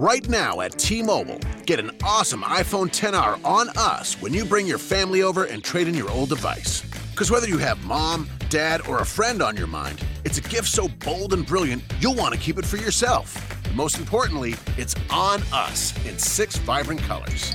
Right now at T Mobile, get an awesome iPhone 10R on us when you bring your family over and trade in your old device. Because whether you have mom, dad, or a friend on your mind, it's a gift so bold and brilliant, you'll want to keep it for yourself. And Most importantly, it's on us in six vibrant colors.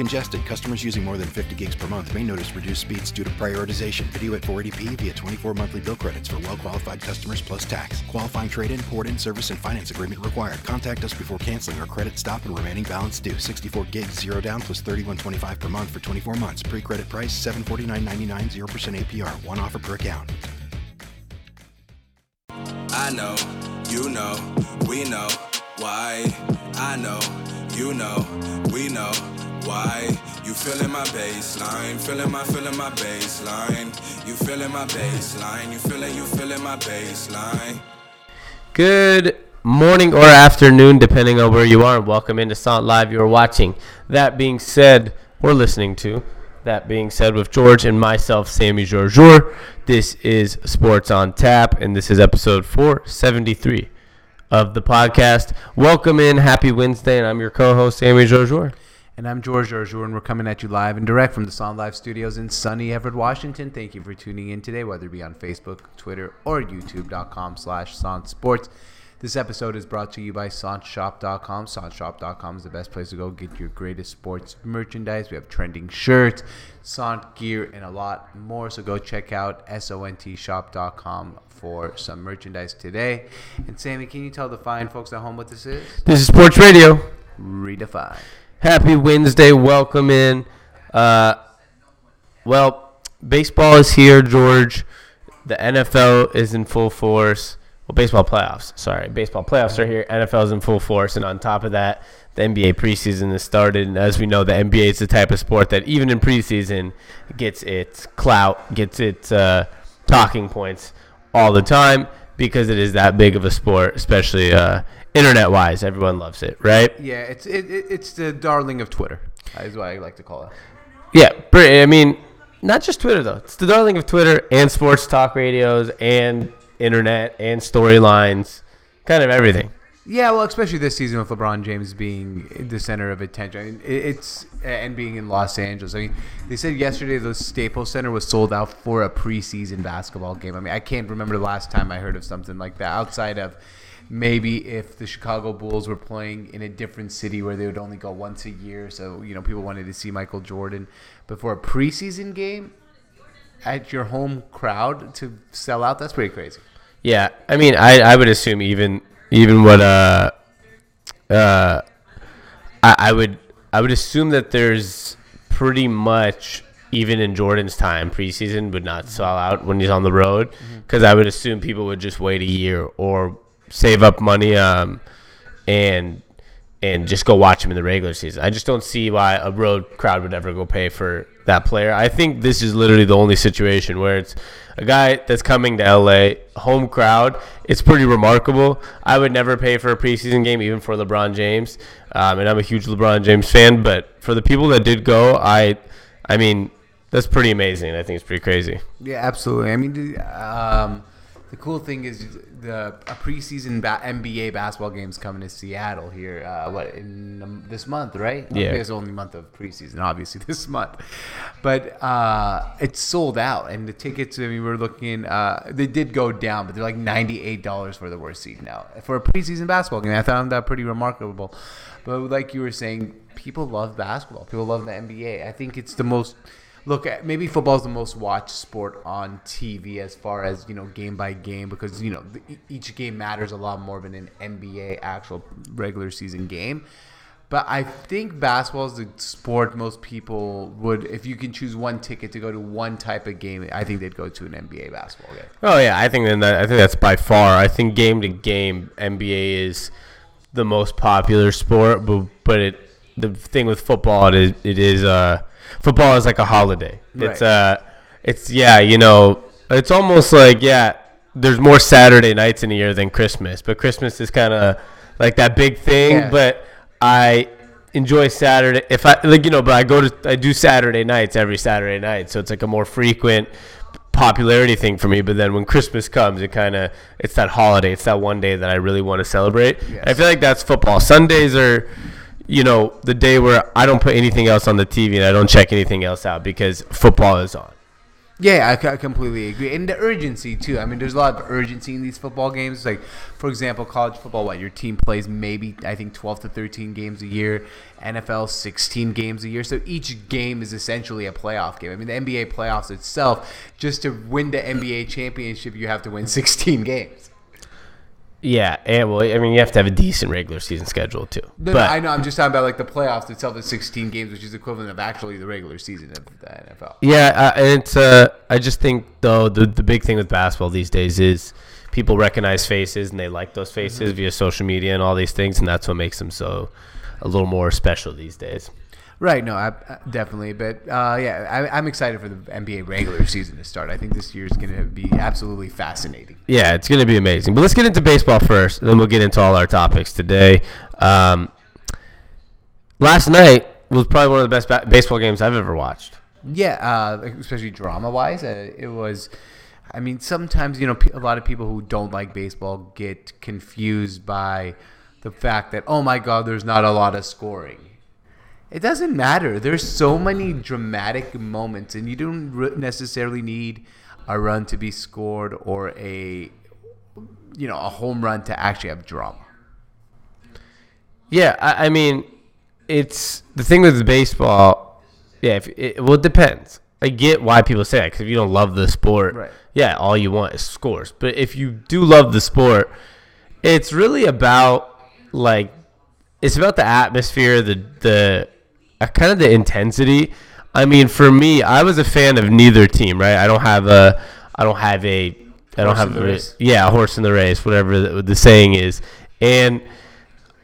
Congested, customers using more than 50 gigs per month may notice reduced speeds due to prioritization. Video at 480p via 24 monthly bill credits for well qualified customers plus tax. Qualifying trade in, port in, service, and finance agreement required. Contact us before canceling or credit stop and remaining balance due. 64 gigs, zero down plus 31.25 per month for 24 months. Pre credit price 749.99, 0% APR. One offer per account. I know, you know, we know why. I know, you know, we know why. You feeling my baseline, feeling my, feeling my baseline. You feeling my baseline, you feeling, you feeling my baseline. Good morning or afternoon, depending on where you are, welcome into SONT Live. You're watching. That being said, we're listening to. That being said, with George and myself, Sami Jarjour, this is Sports on Tap, and this is episode 473 of the podcast. Welcome in. Happy Wednesday, and I'm your co-host, Sami Jarjour. And I'm George Jarjour, and we're coming at you live and direct from the Sound Live studios in sunny Everett, Washington. Thank you for tuning in today, whether it be on Facebook, Twitter, or youtube.com slash Sports. This episode is brought to you by SONTShop.com. SONTShop.com is the best place to go get your greatest sports merchandise. We have trending shirts, SONT gear, and a lot more. So go check out SONTShop.com for some merchandise today. And Sammy, can you tell the fine folks at home what this is? This is Sports Radio. Redefine. Happy Wednesday. Welcome in. Uh, well, baseball is here, George. The NFL is in full force. Well, baseball playoffs. Sorry, baseball playoffs are here. NFL is in full force, and on top of that, the NBA preseason has started. And as we know, the NBA is the type of sport that even in preseason gets its clout, gets its uh, talking points all the time because it is that big of a sport, especially uh, internet-wise. Everyone loves it, right? Yeah, it's it, it, it's the darling of Twitter. Is what I like to call it. Yeah, I mean, not just Twitter though. It's the darling of Twitter and sports talk radios and internet and storylines, kind of everything. Yeah, well, especially this season with LeBron James being the center of attention. I mean, it's and being in Los Angeles. I mean, they said yesterday the Staples Center was sold out for a preseason basketball game. I mean, I can't remember the last time I heard of something like that outside of maybe if the Chicago Bulls were playing in a different city where they would only go once a year. So, you know, people wanted to see Michael Jordan. But for a preseason game at your home crowd to sell out, that's pretty crazy. Yeah. I mean, I, I would assume even even what uh uh I, I would I would assume that there's pretty much even in Jordan's time preseason would not sell out when he's on the road because I would assume people would just wait a year or save up money um and and just go watch him in the regular season. I just don't see why a road crowd would ever go pay for that player. I think this is literally the only situation where it's a guy that's coming to LA, home crowd. It's pretty remarkable. I would never pay for a preseason game, even for LeBron James, um, and I'm a huge LeBron James fan. But for the people that did go, I, I mean, that's pretty amazing. I think it's pretty crazy. Yeah, absolutely. I mean, um, the cool thing is the a preseason ba- NBA basketball games coming to Seattle here. Uh, what in um, this month, right? Yeah, it's only month of preseason, obviously this month, but uh, it's sold out, and the tickets. I mean, we're looking. Uh, they did go down, but they're like ninety eight dollars for the worst seat now for a preseason basketball game. I found that pretty remarkable. But like you were saying, people love basketball. People love the NBA. I think it's the most look at maybe football is the most watched sport on TV as far as you know game by game because you know each game matters a lot more than an NBA actual regular season game. But I think basketball is the sport most people would, if you can choose one ticket to go to one type of game, I think they'd go to an NBA basketball game. Oh yeah, I think that I think that's by far. I think game to game NBA is the most popular sport, but but it the thing with football it is, it is uh football is like a holiday. Right. It's uh it's yeah, you know, it's almost like yeah, there's more Saturday nights in a year than Christmas, but Christmas is kind of like that big thing. Yeah. But I enjoy Saturday if I like you know, but I go to I do Saturday nights every Saturday night, so it's like a more frequent popularity thing for me. But then when Christmas comes, it kind of it's that holiday, it's that one day that I really want to celebrate. Yes. I feel like that's football. Sundays are. You know, the day where I don't put anything else on the TV and I don't check anything else out because football is on. Yeah, I, I completely agree, and the urgency too. I mean, there's a lot of urgency in these football games. Like, for example, college football, what your team plays maybe I think 12 to 13 games a year. NFL 16 games a year. So each game is essentially a playoff game. I mean, the NBA playoffs itself, just to win the NBA championship, you have to win 16 games. Yeah, and well, I mean, you have to have a decent regular season schedule too. No, but no, I know. I'm just talking about like the playoffs itself is 16 games, which is equivalent of actually the regular season of the NFL. yeah, uh, and it's. Uh, I just think though the the big thing with basketball these days is people recognize faces and they like those faces via social media and all these things, and that's what makes them so a little more special these days. Right. No, I, I- definitely. But uh, yeah, I, I'm excited for the NBA regular season to start. I think this year is going to be absolutely fascinating. Yeah, it's going to be amazing. But let's get into baseball first, then we'll get into all our topics today. Um, last night was probably one of the best ba- baseball games I've ever watched. Yeah, uh, especially drama wise, uh, it was. I mean, sometimes you know a lot of people who don't like baseball get confused by the fact that oh my god, there's not a lot of scoring. It doesn't matter. There's so many dramatic moments, and you don't necessarily need a run to be scored or a you know a home run to actually have drama. Yeah, I, I mean, it's the thing with baseball. Yeah, if it, well, it depends. I get why people say that because if you don't love the sport, Right. yeah, all you want is scores. But if you do love the sport, it's really about like it's about the atmosphere, the the kind of the intensity. I mean, for me, I was a fan of neither team. Right, I don't have a, I don't have a, I don't Horse have the a, race. yeah, a horse in the race, whatever the, the saying is, and.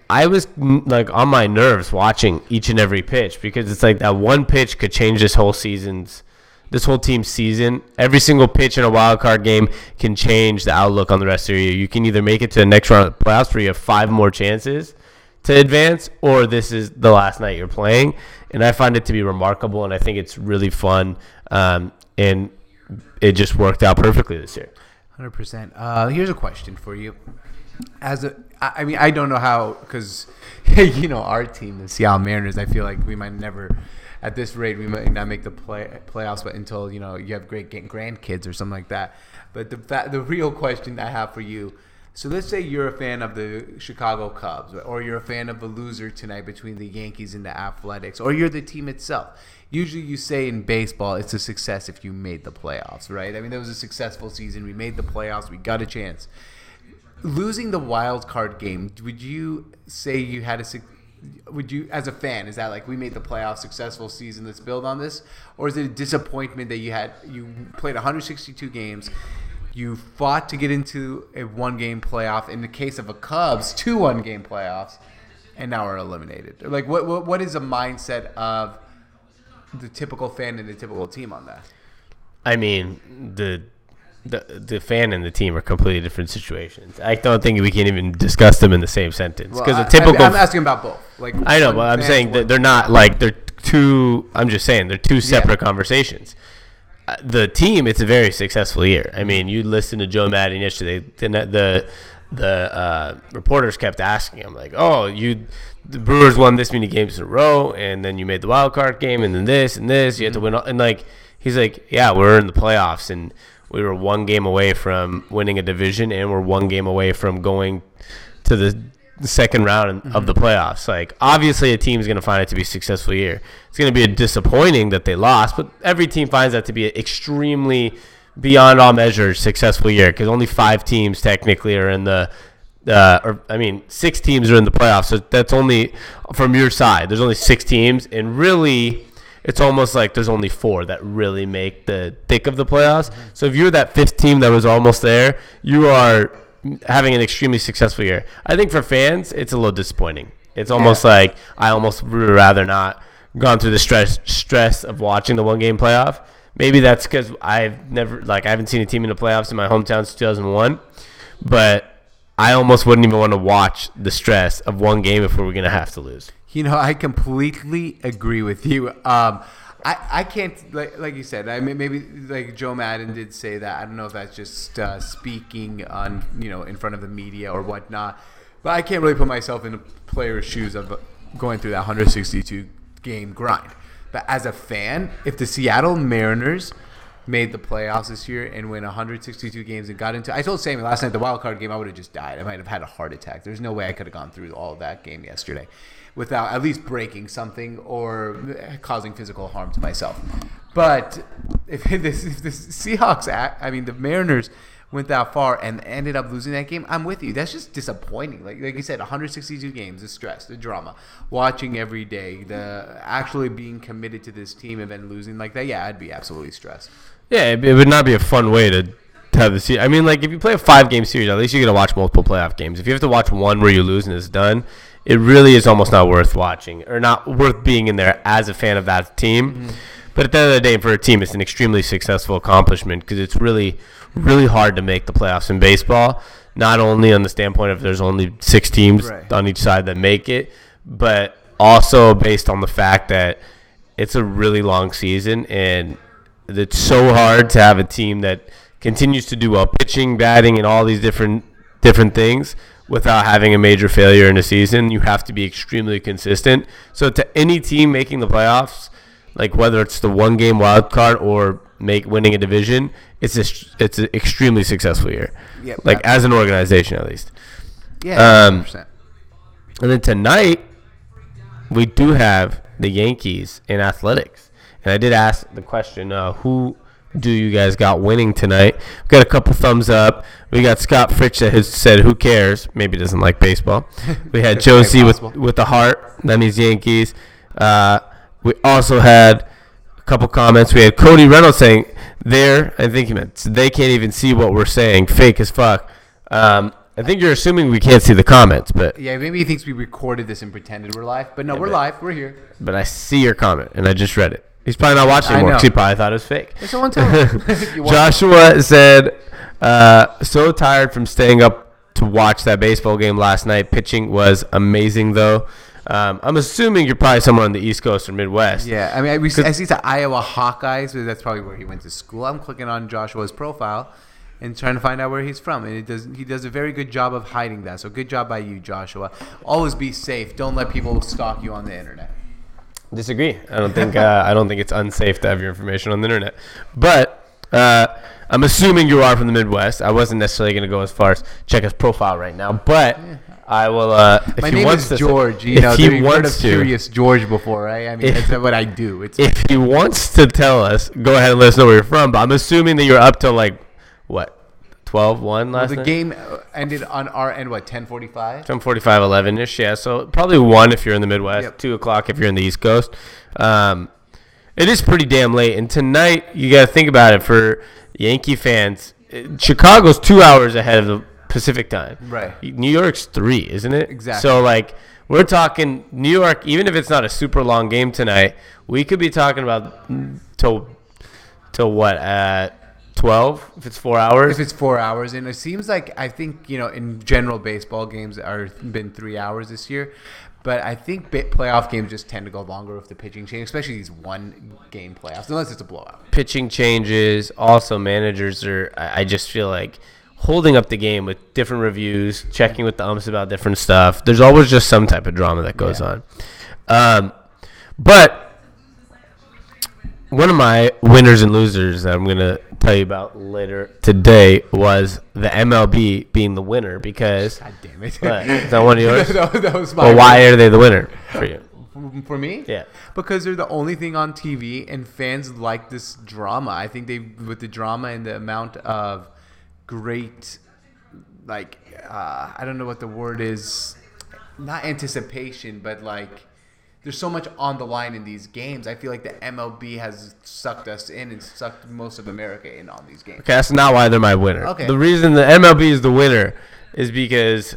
I was like on my nerves watching each and every pitch because it's like that one pitch could change this whole season's this whole team's season. Every single pitch in a wild card game can change the outlook on the rest of the year. You can either make it to the next round of the playoffs where you have five more chances to advance, or this is the last night you're playing. And I find it to be remarkable, and I think it's really fun. Um, and it just worked out perfectly this year. Hundred percent. Uh, here's a question for you. As a, I mean, I don't know how because you know our team, the Seattle Mariners. I feel like we might never, at this rate, we might not make the play playoffs, but until you know you have great grandkids or something like that. But the the real question I have for you. So let's say you're a fan of the Chicago Cubs, or you're a fan of the loser tonight between the Yankees and the Athletics, or you're the team itself. Usually, you say in baseball, it's a success if you made the playoffs, right? I mean, that was a successful season. We made the playoffs. We got a chance. Losing the wild card game, would you say you had a would you as a fan is that like we made the playoff successful season let's build on this or is it a disappointment that you had you played 162 games you fought to get into a one game playoff in the case of a cubs two one game playoffs and now are eliminated like what, what what is a mindset of the typical fan and the typical team on that I mean, the the the fan and the team are completely different situations. I don't think we can even discuss them in the same sentence because Well, a typical. I, am asking about both like I know, but I'm saying that they're not like they're two. I'm just saying they're two separate conversations. The team, it's a very successful year. I mean, you listen to Joe Maddon yesterday. The the, the uh, reporters kept asking him like, "Oh, you." The Brewers won this many games in a row, and then you made the wild card game, and then this and this. You had to win, all, and like he's like, "Yeah, we're in the playoffs, and we were one game away from winning a division, and we're one game away from going to the the second round of the playoffs. Like, obviously, a team is going to find it to be a successful year. It's going to be a disappointing that they lost, but every team finds that to be an extremely, beyond all measures, successful year because only five teams technically are in the. Uh, or I mean, six teams are in the playoffs. So that's only from your side. There's only six teams, and really, it's almost like there's only four that really make the thick of the playoffs. So if you're that fifth team that was almost there, you are having an extremely successful year. I think for fans, it's a little disappointing. It's almost like I almost would rather not gone through the stress stress of watching the one game playoff Maybe that's because I've never like I haven't seen a team in the playoffs in my hometown since 2001, but I almost wouldn't even want to watch the stress of one game if we were gonna have to lose. You know, I completely agree with you. Um, I, I can't like like you said. I mean, maybe like Joe Maddon did say that. I don't know if that's just uh, speaking on you know in front of the media or whatnot. But I can't really put myself in the player's shoes of going through that 162 game grind. But as a fan, if the Seattle Mariners made the playoffs this year and win 162 games and got into. I told Sammy last night the wild card game I would have just died. I might have had a heart attack. There's no way I could have gone through all of that game yesterday without at least breaking something or causing physical harm to myself. But if this if the Seahawks act, I mean the Mariners went that far and ended up losing that game, I'm with you. That's just disappointing. Like like you said, 162 games, the stress, the drama, watching every day, the actually being committed to this team and then losing like that. Yeah, I'd be absolutely stressed. Yeah, it, it would not be a fun way to, to have the series. I mean, like if you play a five game series, at least you're gonna watch multiple playoff games. If you have to watch one where you lose and it's done, it really is almost not worth watching or not worth being in there as a fan of that team. Mm-hmm. But at the end of the day, for a team, it's an extremely successful accomplishment because it's really, really hard to make the playoffs in baseball. Not only on the standpoint of there's only six teams right. on each side that make it, but also based on the fact that it's a really long season and it's so hard to have a team that continues to do well pitching, batting, and all these different different things without having a major failure in a season. You have to be extremely consistent. So to any team making the playoffs, like whether it's the one game wild card or make winning a division, it's a, it's an extremely successful year. Yep, like as an organization at least. Yeah. Um, and then tonight we do have the Yankees in athletics. And I did ask the question, uh, who do you guys got winning tonight? We got a couple thumbs up. We got Scott Fritch that has said, "Who cares?" Maybe doesn't like baseball. We had Josie with with the heart. That means Yankees. Uh, we also had a couple comments. We had Cody Reynolds saying, "There." I think he meant they can't even see what we're saying. Fake as fuck. Um, I think you're assuming we can't see the comments, but yeah, maybe he thinks we recorded this and pretended we're live. But no, yeah, we're but, live. We're here. But I see your comment, and I just read it. He's probably not watching anymore because he probably thought it was fake. Someone tell him. Joshua said, uh, "So tired from staying up to watch that baseball game last night. Pitching was amazing, though." Um, I'm assuming you're probably somewhere on the East Coast or Midwest. Yeah, I mean, I, I see the Iowa Hawkeyes, but that's probably where he went to school. I'm clicking on Joshua's profile and trying to find out where he's from, and it does he does a very good job of hiding that. So good job by you, Joshua. Always be safe. Don't let people stalk you on the internet. Disagree. I don't think uh, I don't think it's unsafe to have your information on the internet. But uh, I'm assuming you are from the Midwest. I wasn't necessarily going to go as far as check his profile right now, but I will. Uh, if My he name wants is George. To, you know, he wants to, Curious George before, right? I mean, if, that's what I do. It's if he wants to tell us, go ahead and let us know where you're from. But I'm assuming that you're up to like what 12 1 last well, the night? game uh, ended on our end what 10:45 10:45 11 ish yeah so probably 1 if you're in the midwest yep. 2 o'clock if you're in the east coast. Um, it is pretty damn late and tonight you got to think about it for yankee fans chicago's 2 hours ahead of the pacific time. Right. New york's 3 isn't it? Exactly. So like we're talking new york even if it's not a super long game tonight we could be talking about till till what at 12 if it's four hours? If it's four hours and it seems like i think you know in general baseball games are been three hours this year but i think playoff games just tend to go longer with the pitching change especially these one game playoffs unless it's a blowout. Pitching changes also managers are i just feel like holding up the game with different reviews checking with the umps about different stuff there's always just some type of drama that goes yeah. on. Um, but one of my winners and losers that I'm gonna tell you about later today was the MLB being the winner because. God damn it! What, is that one of yours? that, that was my. Well, why are they the winner for you? For me? Yeah. Because they're the only thing on TV, and fans like this drama. I think they, with the drama and the amount of great, like, uh, I don't know what the word is, not anticipation, but like there's so much on the line in these games. I feel like the MLB has sucked us in and sucked most of America in on these games. Okay, that's not why they're my winner. Okay. The reason the MLB is the winner is because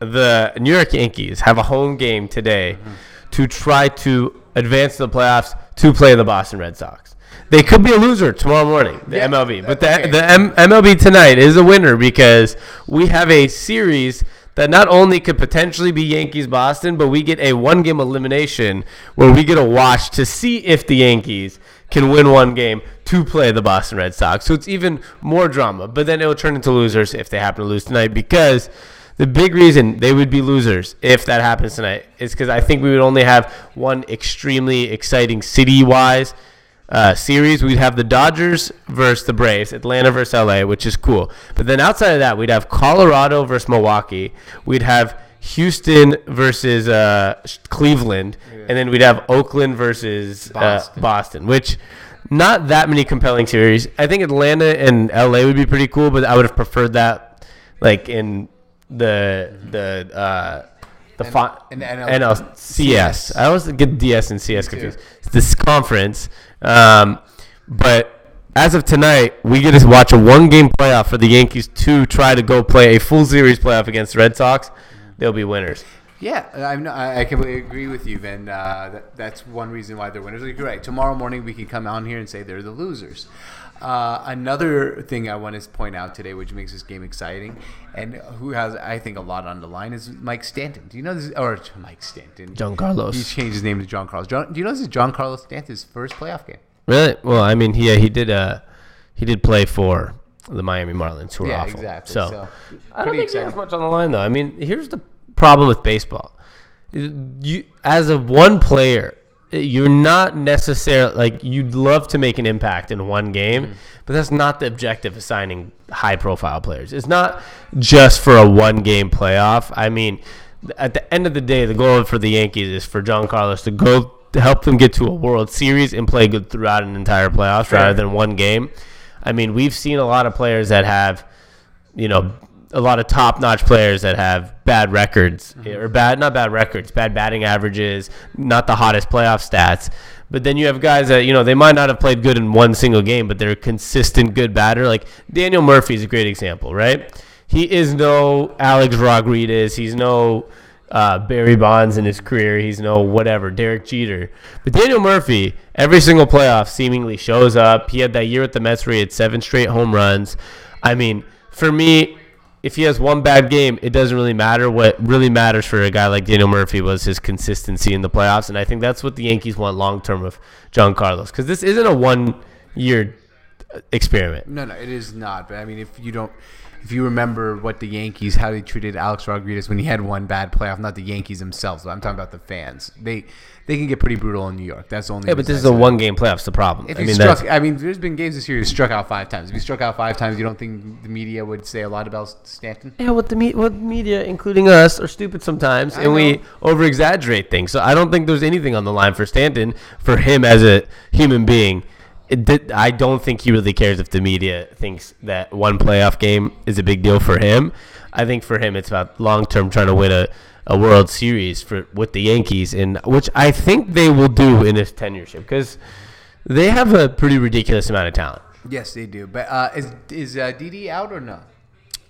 the New York Yankees have a home game today mm-hmm. to try to advance to the playoffs to play the Boston Red Sox. they could be a loser tomorrow morning, the Yeah, MLB. But the, okay. the M- MLB tonight is a winner because we have a series that not only could potentially be Yankees Boston, but we get a one game elimination where we get a watch to see if the Yankees can win one game to play the Boston Red Sox. So it's even more drama. But then it will turn into losers if they happen to lose tonight because the big reason they would be losers if that happens tonight is because I think we would only have one extremely exciting city wise uh, series. We'd have the Dodgers versus the Braves, Atlanta versus LA, which is cool. But then outside of that, we'd have Colorado versus Milwaukee. We'd have Houston versus uh, Cleveland, and then we'd have Oakland versus Boston. Boston. Uh, Boston, which not that many compelling series. I think Atlanta and LA would be pretty cool, but I would have preferred that like in the the uh, the and the NL NLCS. I always get DS and CS confused. It's this conference, um, but as of tonight, we get to watch a one-game playoff for the Yankees to try to go play a full series playoff against the Red Sox. They'll be winners. Yeah, I'm not, I completely agree with you, Vin. Uh, that, that's one reason why they're winners. Like, right. Tomorrow morning we can come on here and say they're the losers. Uh, another thing I want to point out today, which makes this game exciting, and who has I think a lot on the line is Mike Stanton. Do you know this? Or Mike Stanton. Giancarlo. He changed his name to Giancarlo. John, do you know this is Giancarlo Stanton's first playoff game? Really? Well, I mean, he he did uh he did play for the Miami Marlins, who are Yeah, awful. exactly. So, So, I don't pretty think exciting. much on the line, though. I mean, here's the problem with baseball: you as a one player, you're not necessarily like you'd love to make an impact in one game, Mm-hmm. but that's not the objective of signing high profile players. It's not just for a one game playoff. I mean, at the end of the day, the goal for the Yankees is for Giancarlo to go to help them get to a World Series and play good throughout an entire playoffs rather than one game. I mean, we've seen a lot of players that have, you know, a lot of top-notch players that have bad records or bad, not bad records, bad batting averages, not the hottest playoff stats. But then you have guys that you know they might not have played good in one single game, but they're a consistent good batter. Like Daniel Murphy is a great example, right? He is no Alex Rodriguez. He's no uh, Barry Bonds in his career. He's no whatever, Derek Jeter. But Daniel Murphy, every single playoff seemingly shows up. He had that year at the Mets where he had seven straight home runs. I mean, for me, if he has one bad game, it doesn't really matter. What really matters for a guy like Daniel Murphy was his consistency in the playoffs, and I think that's what the Yankees want long term of Giancarlo because this isn't a one year experiment. No, no, it is not. But I mean, if you don't, if you remember what the Yankees, how they treated Alex Rodriguez when he had one bad playoff, not the Yankees themselves, but I'm talking about the fans. They they can get pretty brutal in New York. That's the only. Yeah, but this is a one game playoffs. The problem. If I he mean, struck, I mean, there's been games this year he struck out five times. If you struck out five times, you don't think the media would say a lot about Stanton? Yeah, what the me- what media, including us, are stupid sometimes, I and we know. over exaggerate things. So I don't think there's anything on the line for Stanton for him as a human being. It did, I don't think he really cares if the media thinks that one playoff game is a big deal for him. I think for him, it's about long term trying to win a, a World Series for with the Yankees, and which I think they will do in his tenureship because they have a pretty ridiculous amount of talent. Yes, they do. But uh, is is uh, Didi out or not?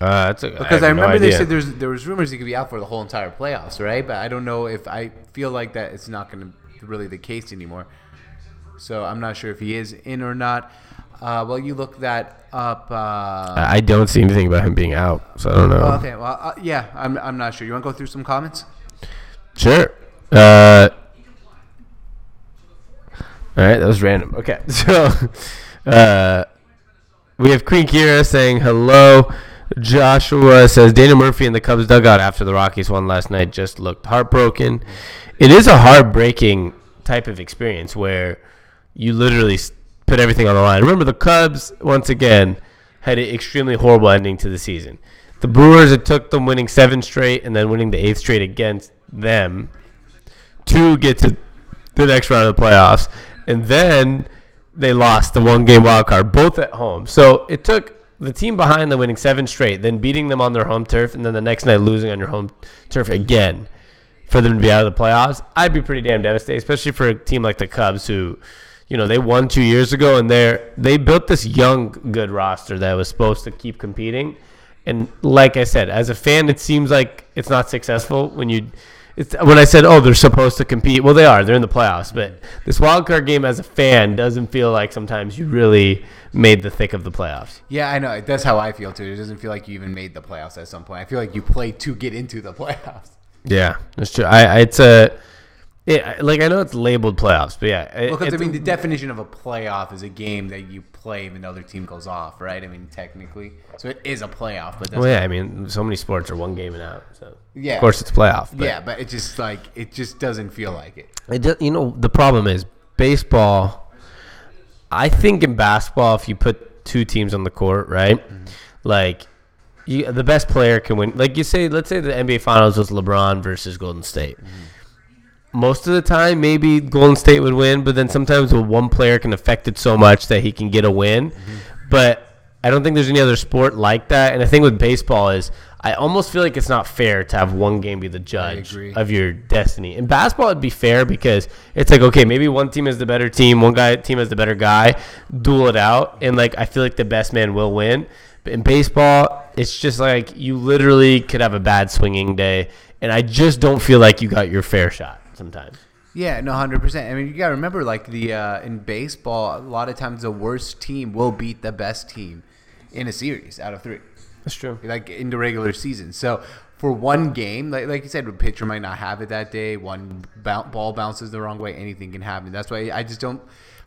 Uh, that's a, Because I, no remember they said there's there was rumors he could be out for the whole entire playoffs, right? But I don't know if I feel like that it's not going to really the case anymore. So I'm not sure if he is in or not. Uh, well, you look that up. Uh, I don't see anything about him being out, so I don't know. well, okay, well, uh, yeah, I'm, I'm not sure. You want to go through some comments? Sure. Uh, all right, that was random. Okay, so uh, we have Queen Kira saying hello. Joshua says Daniel Murphy in the Cubs dugout after the Rockies won last night just looked heartbroken. It is a heartbreaking type of experience where you literally put everything on the line. Remember, the Cubs once again had an extremely horrible ending to the season. The Brewers, it took them winning seven straight and then winning the eighth straight against them to get to the next round of the playoffs. And then they lost the one game wild card, both at home. So it took the team behind them winning seven straight, then beating them on their home turf, and then the next night losing on your home turf again for them to be out of the playoffs. I'd be pretty damn devastated, especially for a team like the Cubs who, you know, they won two years ago and they're they built this young good roster that was supposed to keep competing. And like I said, as a fan, it seems like it's not successful when you it's when I said, oh, they're supposed to compete. Well, they are. They're in the playoffs. But this wild card game, as a fan, doesn't feel like sometimes you really made the thick of the playoffs. Yeah, I know. That's how I feel too. It doesn't feel like you even made the playoffs at some point. I feel like you played to get into the playoffs. Yeah, that's true. I, I it's a. Yeah, like I know it's labeled playoffs, but yeah, it- Because I mean, the definition of a playoff is a game that you play when the other team goes off, right? I mean, technically, so it is a playoff. But that's well, yeah, I mean, so many sports are one game and out, so Yeah. of course it's a playoff. But yeah, but it just like it just doesn't feel like it. It you know the problem is baseball. I think in basketball, if you put two teams on the court, right, mm-hmm. like you, the best player can win. Like you say, let's say the NBA Finals was LeBron versus Golden State. Mm-hmm. Most of the time, maybe Golden State would win, but then sometimes one player can affect it so much that he can get a win. Mm-hmm. But I don't think there's any other sport like that. And the thing with baseball is, I almost feel like it's not fair to have one game be the judge of your destiny. In basketball, it'd be fair because it's like okay, maybe one team is the better team, one guy team is the better guy, duel it out, and like I feel like the best man will win. But in baseball, it's just like you literally could have a bad swinging day, and I just don't feel like you got your fair shot sometimes. Yeah, no, hundred percent. I mean, you gotta remember, like the uh, in baseball, a lot of times the worst team will beat the best team in a series out of three. That's true. like in the regular season. So for one game, like, like you said, a pitcher might not have it that day. One ball bounces the wrong way, anything can happen. That's why I just don't.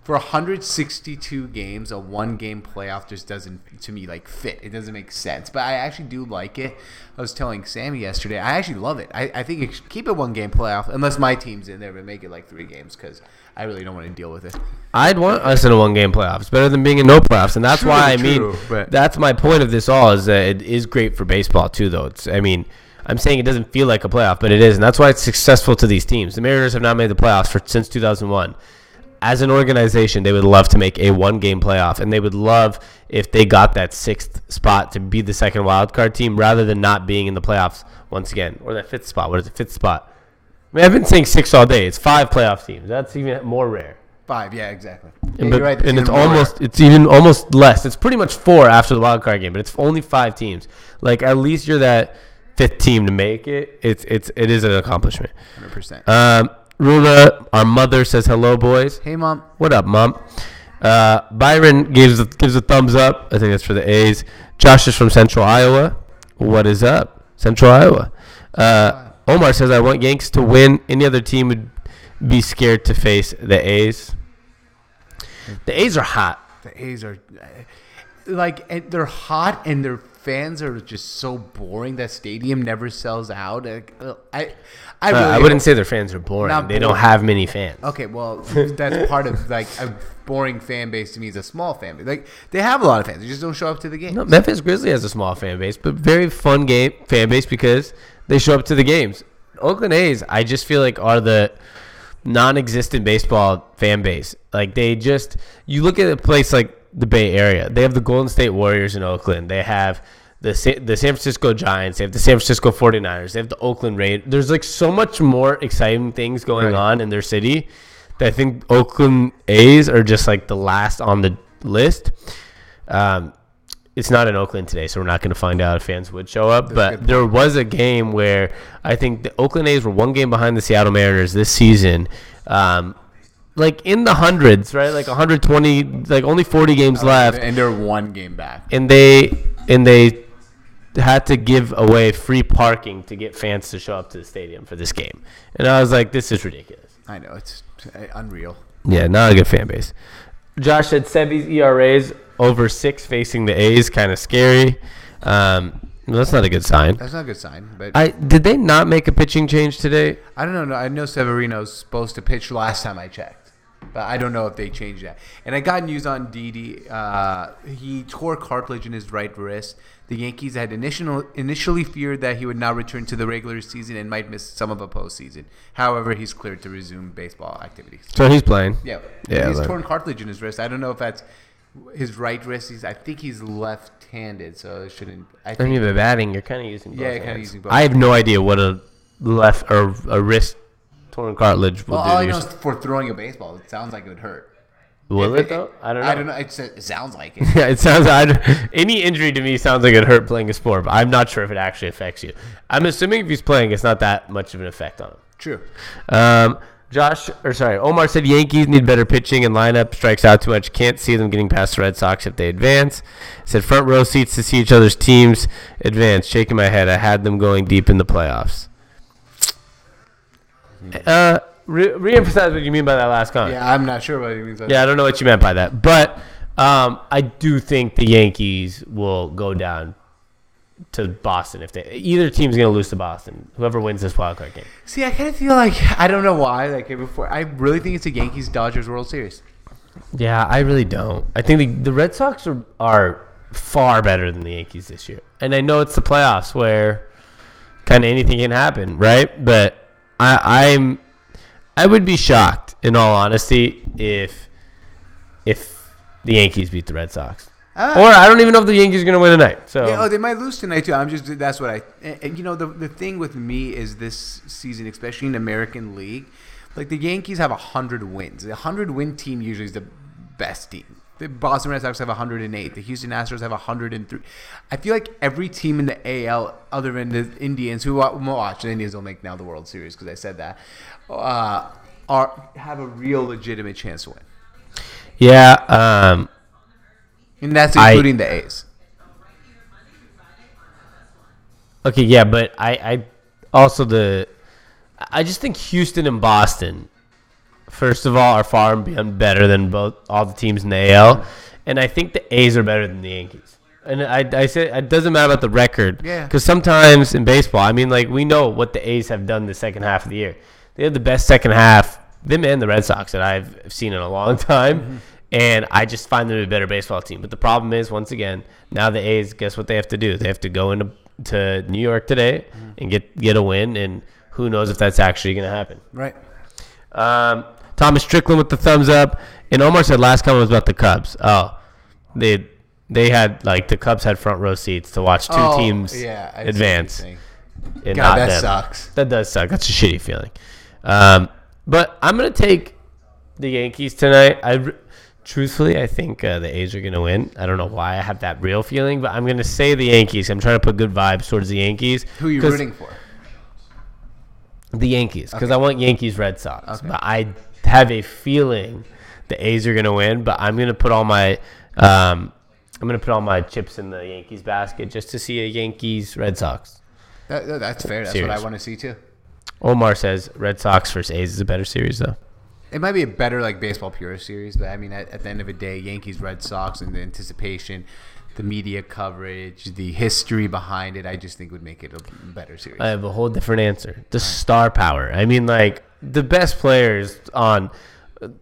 For 162 games, a one game playoff just doesn't to me like fit. It doesn't make sense. But I actually do like it. I was telling Sammy yesterday. I actually love it. I, I think it should keep it one game playoff unless my team's in there, but make it like three games because I really don't want to deal with it. I'd want us in a one game playoff. It's better than being in no playoffs, and that's True, why I true, mean but- that's my point of this all is that it is great for baseball too. Though it's I mean I'm saying it doesn't feel like a playoff, but it is, and that's why it's successful to these teams. The Mariners have not made the playoffs for since 2001. As an organization, they would love to make a one game playoff, and they would love if they got that sixth spot to be the second wild card team rather than not being in the playoffs once again, or that fifth spot. What is it? Fifth spot. I mean, I've been saying six all day. It's five playoff teams. That's even more rare. Five, yeah, exactly. And, but- right, and it's almost it's even almost less. It's pretty much four after the wild card game, but it's only five teams. Like at least you're that fifth team to make it. It's it's it is an accomplishment. 100%. Um, Runa, our mother says hello, boys. hey, mom. What up, mom? Uh, Byron gives gives a thumbs up. I think that's for the A's. Josh is from Central Iowa. What is up, Central Iowa? Uh, Omar says I want Yanks to win. Any other team would be scared to face the A's. The A's are hot. The A's are like they're hot and their fans are just so boring. That stadium never sells out. Uh, I, I, Uh, I wouldn't say their fans are boring. They don't have many fans. Okay, well, that's part of like a boring fan base to me is a small fan base. Like they have a lot of fans, they just don't show up to the game. No, Memphis Grizzly has a small fan base, but very fun game fan base because they show up to the games. Oakland A's, I just feel like are the non-existent baseball fan base. Like they just, you look at a place like the Bay Area. They have the Golden State Warriors in Oakland. They have the Sa- the San Francisco Giants. They have the San Francisco 49ers. They have the Oakland Raid. There's like so much more exciting things going Right. on in their city that I think Oakland A's are just like the last on the list. Um, it's not in Oakland today, so we're not going to find out if fans would show up. but there was a game where I think the Oakland A's were one game behind the Seattle Mariners this season. Um, like in the hundreds, right? Like 120, like only 40 games left, and they're one game back. and they and they had to give away free parking to get fans to show up to the stadium for this game. And I was like, this is ridiculous. I know it's uh, unreal. Yeah, not a good fan base. Josh said Sevy's ERAs over six facing the A's, kind of scary. Um, well, that's not a good sign. That's not a good sign. But I did they not make a pitching change today? I don't know. I know Severino's supposed to pitch last time I checked, but I don't know if they changed that. And I got news on Didi. Uh, he tore cartilage in his right wrist. The Yankees had initial, initially feared that he would not return to the regular season and might miss some of the postseason. However, he's cleared to resume baseball activities. So he's playing. Yeah, Yeah, He's like- torn cartilage in his wrist. I don't know if that's his right wrist. He's, I think he's left-handed, so it shouldn't. I I think mean, by batting, you're kind of using. Both Yeah, kinda using both. I have no idea what a left or a wrist torn cartilage will Well, do. all I know is for throwing a baseball, it sounds like it would hurt. Will it though? I don't know. I don't know. It's, it sounds like it. Yeah, it sounds. I'd, any injury to me sounds like it hurt playing a sport, but I'm not sure if it actually affects you. I'm assuming if he's playing, it's not that much of an effect on him. True. Um, Josh, or sorry, Omar said Yankees need better pitching and lineup. Strikes out too much. Can't see them getting past the Red Sox if they advance. Said front row seats to see each other's teams advance. Shaking my head. I had them going deep in the playoffs. Uh, re- reemphasize what you mean by that last comment. Yeah, I'm not sure what he means. by Yeah, I don't know what you meant by that, but um, I do think the Yankees will go down to Boston if they either team's going to lose to Boston. Whoever wins this wild card game. See, I kind of feel like I don't know why. Like before, I really think it's a Yankees Dodgers World Series. Yeah, I really don't. I think the, the Red Sox are are far better than the Yankees this year, and I know it's the playoffs where kind of anything can happen, right? But I, I'm I would be shocked, in all honesty, if if the Yankees beat the Red Sox. Ah. or I don't even know if the Yankees are going to win tonight. So Yeah, oh, they might lose tonight too. I'm just that's what I. And, and, you know, the the thing with me is this season, especially in American League, like the Yankees have hundred wins. A hundred win team usually is the best team. The Boston Red Sox have 108. The Houston Astros have 103. I feel like every team in the AL, other than the Indians, who well, watch the Indians will make now the World Series because I said that, uh, are have a real legitimate chance to win, yeah, um, and that's I- including the A's. Okay, yeah, but I, I also the I just think Houston and Boston, first of all, are far and beyond better than both all the teams in the AL, and I think the A's are better than the Yankees. And I, I say it doesn't matter about the record, Yeah. Because sometimes in baseball, I mean, like we know what the A's have done the second half of the year. They have the best second half, them and the Red Sox that I've seen in a long time. And I just find them a better baseball team. But the problem is, once again, now the A's, guess what they have to do? They have to go into to New York today and get get a win. And who knows if that's actually going to happen. Right. Um, Thomas Strickland with the thumbs up. And Omar said last comment was about the Cubs. Oh, they they had like the Cubs had front row seats to watch two Oh, teams yeah, I see what you're advance. and God, not that them. sucks. That does suck. That's a shitty feeling. Um, but I'm gonna take the Yankees tonight. I truthfully, I think uh, the A's are gonna win. I don't know why I have that real feeling, but I'm gonna say the Yankees. I'm trying to put good vibes towards the Yankees. Who are you rooting for? The Yankees, because I want Yankees Red Sox. But I have a feeling the A's are gonna win. But I'm gonna put all my um, I'm gonna put all my chips in the Yankees basket just to see a Yankees Red Sox. That, that- that's fair. That's Serious. what I want to see too. Omar says Red Sox versus A's is a better series though. It might be a better like baseball pure series, but I mean, at, at the end of the day, Yankees, Red Sox, and the anticipation, the media coverage, the history behind it, I just think would make it a better series. I have a whole different answer. The star power. I mean, like the best players on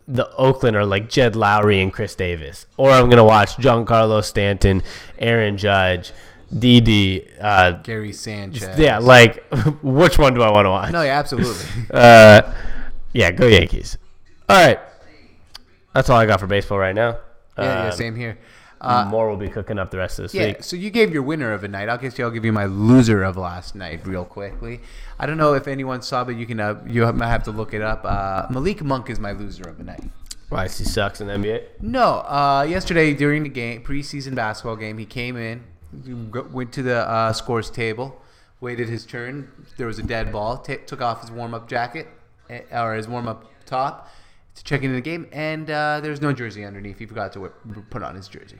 the Oakland are like Jed Lowrie and Khris Davis, or I'm gonna watch Giancarlo Stanton, Aaron Judge, Didi. Uh, Gary Sanchez. yeah, like which one do I want to watch? No, yeah, absolutely. Uh, yeah, go Yankees. All right, that's all I got for baseball right now. yeah, yeah, Um, same here. More will be cooking up the rest of this Yeah, week. so you gave your winner of a night. I'll guess I'll give you my loser of last night real quickly. I don't know if anyone saw, but you can uh, you might have to look it up. Uh, Malik Monk is my loser of the night. Why he sucks in the NBA? No, uh, yesterday during the game, preseason basketball game, he came in, went to the uh, scores table, waited his turn. There was a dead ball. ta took off his warm up jacket eh, or his warm up top to check into the game, and uh, there's no jersey underneath. He forgot to wear, put on his jersey.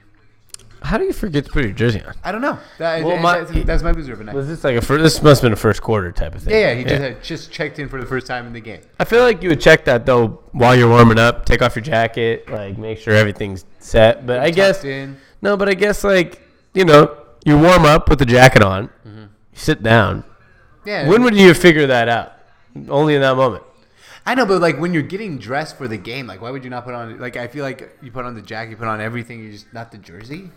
How do you forget to put your jersey on? I don't know. That, Well, my- that's, that's my loser of the night. Was this like a first? This must have been a first quarter type of thing. Yeah, yeah, he just had just checked in for the first time in the game. I feel like you would check that though while you're warming up. Take off your jacket, like make sure everything's set. But I guess in. no. But I guess like you know, you warm up with the jacket on, you sit down. Yeah. When would you figure that out? Only in that moment. I know, but like when you're getting dressed for the game, like why would you not put on? Like I feel like you put on the jacket, you put on everything, you just not the jersey.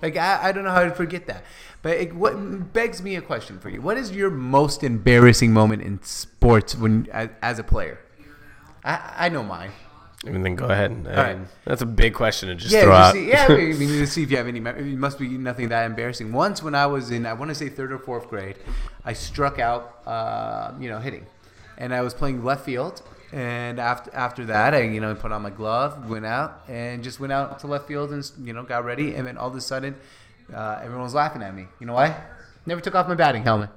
Like I, I don't know how to forget that. But it, what begs me a question for you: What is your most embarrassing moment in sports when as, as a player? I, I know mine. And then go ahead. And, I right. mean, That's a big question to just Yeah, throw out. see, yeah. We, we need to see if you have any. It must be nothing that embarrassing. Once when I was in, I want to say third or fourth grade, I struck out, uh, you know, hitting, and I was playing left field, And after after that, I you know put on my glove, went out, and just went out to left field and you know got ready. And then all of a sudden, uh, everyone was laughing at me. You know why? Never took off my batting helmet.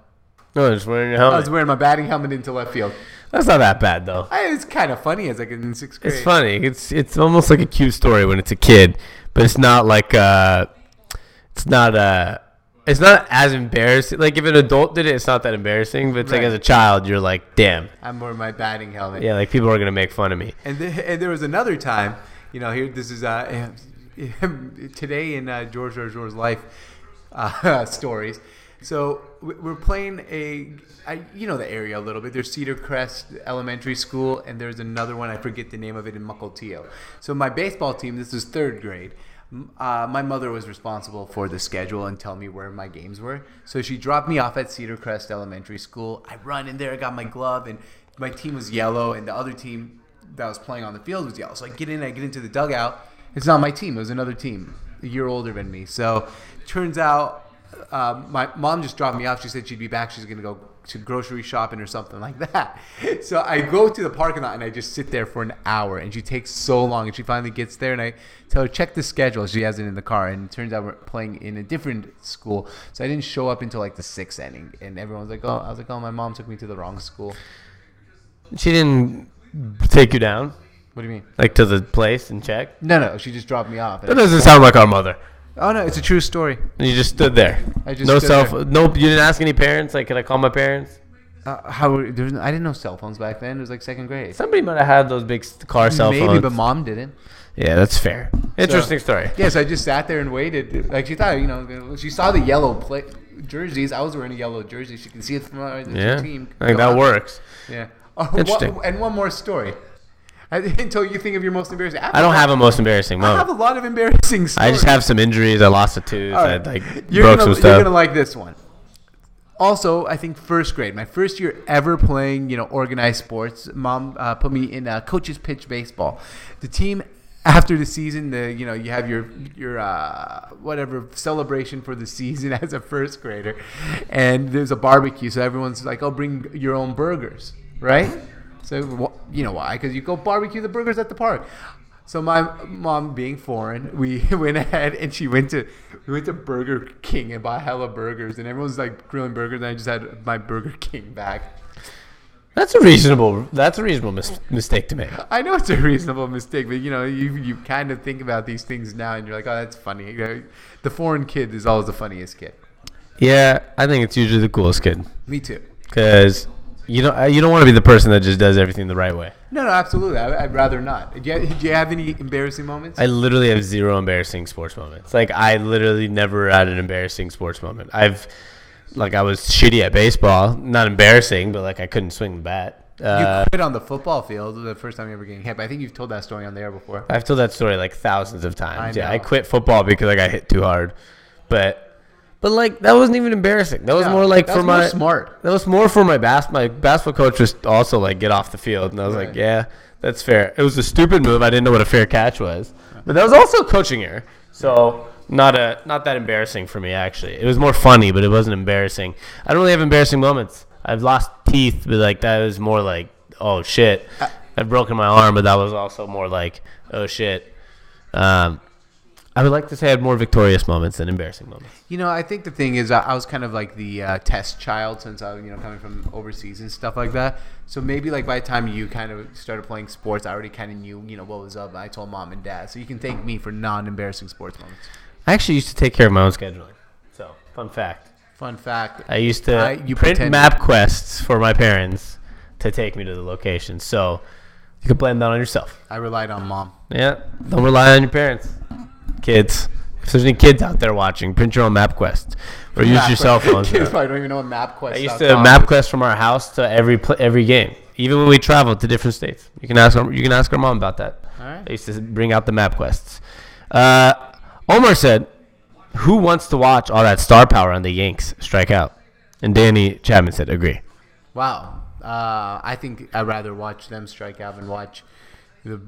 No, just wearing your helmet. I was wearing my batting helmet into left field. That's not that bad though. I, it's kind of funny as like in sixth grade. It's funny. It's it's almost like a cute story when it's a kid, but it's not like uh, it's not uh, it's not as embarrassing. Like if an adult did it, it's not that embarrassing. But it's like as a child, you're like, damn, I'm wearing my batting helmet. yeah, like people are gonna make fun of me. And, th- and there was another time, you know, here this is uh, today in uh, George. George's life uh, stories. So we- we're playing a, I, you know, the area a little bit. There's Cedar Crest Elementary School, and there's another one I forget the name of it in Mukilteo. So my baseball team, this is third grade. Uh, my mother was responsible for the schedule and tell me where my games were. So she dropped me off at Cedar Crest Elementary School. I run in there, I got my glove, and my team was yellow, and the other team that was playing on the field was yellow. So I get in, I get into the dugout. It's not my team. It was another team, a year older than me. So turns out uh, my mom just dropped me off. She said she'd be back. She's gonna go to grocery shopping or something like that. So I go to the parking lot and I just sit there for an hour. And she takes so long. And she finally gets there and I tell her check the schedule. She has it in the car. And it turns out we're playing in a different school. So I didn't show up until like the sixth inning. And everyone's like, oh, I was like, oh, my mom took me to the wrong school. She didn't take you down What do you mean? like to the place and check. No, no, she just dropped me off. That doesn't sound like our mother. Oh no, it's a true story. And you just stood there. I just no stood cell. there. No, you didn't ask any parents. Like, can I call my parents? Uh, how there's no, I didn't know cell phones back then. It was like second grade. Somebody might have had those big car cell Maybe, phones. Maybe, but mom didn't. yeah, that's fair. Interesting story. Yes, I just sat there and waited. Like she thought, you know, she saw the yellow play jerseys. I was wearing a yellow jersey. She can see it from our the Yeah, team. I think that works. Yeah. Oh, one- Interesting. and one more story. I, until you think of your most embarrassing. I don't have a most embarrassing I have a lot of embarrassing stories. I just have some injuries. I lost a tooth. All I right. like you're broke gonna, some You're gonna like this one. Also, I think first grade, my first year ever playing, you know, organized sports. Mom uh, put me in uh, coaches pitch baseball. The team after the season, the you know, you have your your uh, whatever celebration for the season as a first grader, and there's a barbecue, so everyone's like, "Oh, bring your own burgers," right? So you know why? Because you go barbecue the burgers at the park. So my mom, being foreign, we went ahead and she went to we went to Burger King and bought hella burgers, and everyone's like grilling burgers, and I just had my Burger King back. That's a reasonable. That's a reasonable mis- mistake to make. I know it's a reasonable mistake, but you know you you kind of think about these things now, and you're like, oh, that's funny. You know, the foreign kid is always the funniest kid. Yeah, I think it's usually the coolest kid Me too. because you don't uh, you don't want to be the person that just does everything the right way. No, no, absolutely. I, I'd rather not. Do you, do you have any embarrassing moments? I literally have zero embarrassing sports moments. Like I literally never had an embarrassing sports moment. I've like I was shitty at baseball, not embarrassing, but like I couldn't swing the bat. you Uh, quit on the football field the first time you ever getting hit. But I think you've told that story on the air before. I've told that story like thousands of times. I yeah, I quit football because I got hit too hard, but but like that wasn't even embarrassing. That was Yeah, more like that for was more my smart. That was more for my bas- My basketball coach was also like get off the field, and I was like, yeah, that's fair. It was a stupid move. I didn't know what a fair catch was, but that was also a coaching error. So not a not that embarrassing for me actually. It was more funny, but it wasn't embarrassing. I don't really have embarrassing moments. I've lost teeth, but like that was more like oh shit. I've broken my arm, but that was also more like oh shit. Um, I would like to say I had more victorious moments than embarrassing moments. You know, I think the thing is, I I was kind of like the uh, test child since I, you know, coming from overseas and stuff like that. So maybe like by the time you kind of started playing sports, I already kind of knew, you know, what was up. I told mom and dad, so you can thank me for non-embarrassing sports moments. I actually used to take care of my own scheduling. So fun fact. Fun fact: I used to I- you print pretended. map quests for my parents to take me to the location. So you can blame that on yourself. I relied on mom. Yeah, don't rely on your parents. Kids, if there's any kids out there watching, print your own map quest or use your cell phones. Kids probably don't even know what MapQuest. I used to map quest from our house to every pl- every game, even when we traveled to different states. You can ask our, you can ask our mom about that. All right. I used to bring out the map quests. Uh, Omar said, "Who wants to watch all that star power on the Yanks strike out?" And Danny Chapman said, "Agree." Wow. Uh, I think I'd rather watch them strike out than watch the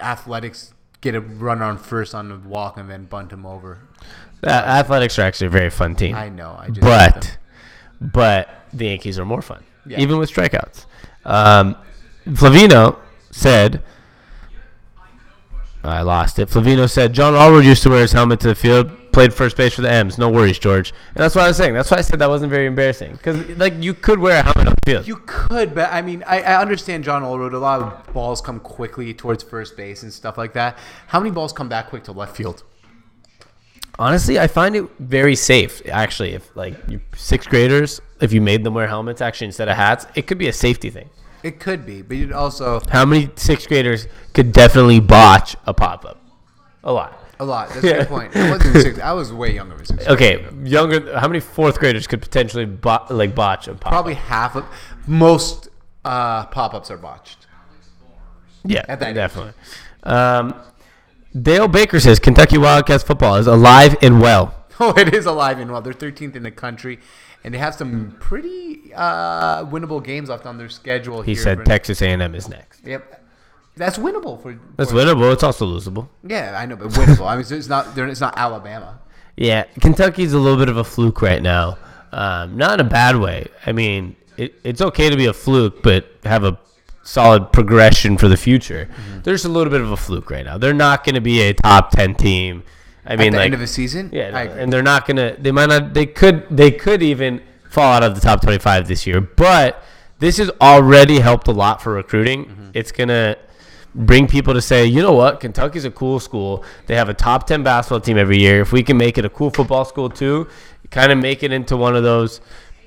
Athletics get a run on first on the walk and then bunt him over. Uh, Athletics are actually a very fun team. I know. I just but but the Yankees are more fun, Yeah. even with strikeouts. Um, Flavino said, I lost it. Flavino said John Olerud used to wear his helmet to the field, played first base for the M's. No worries, George. And that's what I was saying. That's why I said that wasn't very embarrassing because like you could wear a helmet on the field. You could, but I mean, I, I understand John Olerud. A lot of balls come quickly towards first base and stuff like that. How many balls come back quick to left field? Honestly, I find it very safe. Actually, if like you sixth graders, if you made them wear helmets actually instead of hats, it could be a safety thing. It could be, but you'd also How many sixth graders could definitely botch a pop up? A lot. A lot. That's a good point. I wasn't six. I was way younger than six. Okay, younger. How many fourth graders could potentially bo- like botch a pop? Probably half of most uh, pop-ups are botched. Yeah, definitely. Um, Dale Baker says Kentucky Wildcats football is alive and well. Oh, it is alive and well. They're 13th in the country, and they have some pretty uh, winnable games left on their schedule. He said Texas A&M is next. Yep, that's winnable for. That's for- winnable. It's also losable. Yeah, I know, but winnable. I mean, it's not. It's not Alabama. Yeah, Kentucky's a little bit of a fluke right now. Um, not in a bad way. I mean, it, it's okay to be a fluke, but have a solid progression for the future. Mm-hmm. There's a little bit of a fluke right now. They're not going to be a top ten team. I mean, At the like end of the season. Yeah, I agree. and they're not gonna. They might not. They could. They could even fall out of the top twenty-five this year. But this has already helped a lot for recruiting. Mm-hmm. It's gonna bring people to say, you know what, Kentucky's a cool school. They have a top ten basketball team every year. If we can make it a cool football school too, kind of make it into one of those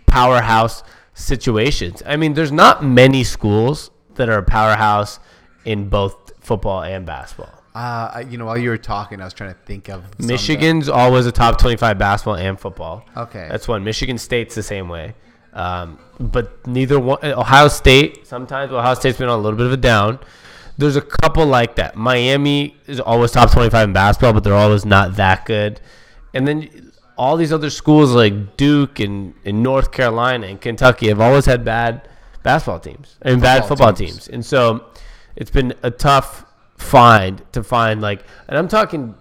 powerhouse situations. I mean, there's not many schools that are a powerhouse in both football and basketball. Uh, you know, while you were talking, I was trying to think of Michigan's always a top 25 basketball and football. Okay. That's one. Michigan State's the same way. Um, but neither one. Ohio State, sometimes Ohio State's been on a little bit of a down. There's a couple like that. Miami is always top 25 in basketball, but they're always not that good. And then all these other schools like Duke and, and North Carolina and Kentucky have always had bad basketball teams and bad Football football teams. teams. And so it's been a tough find to find like, and I'm talking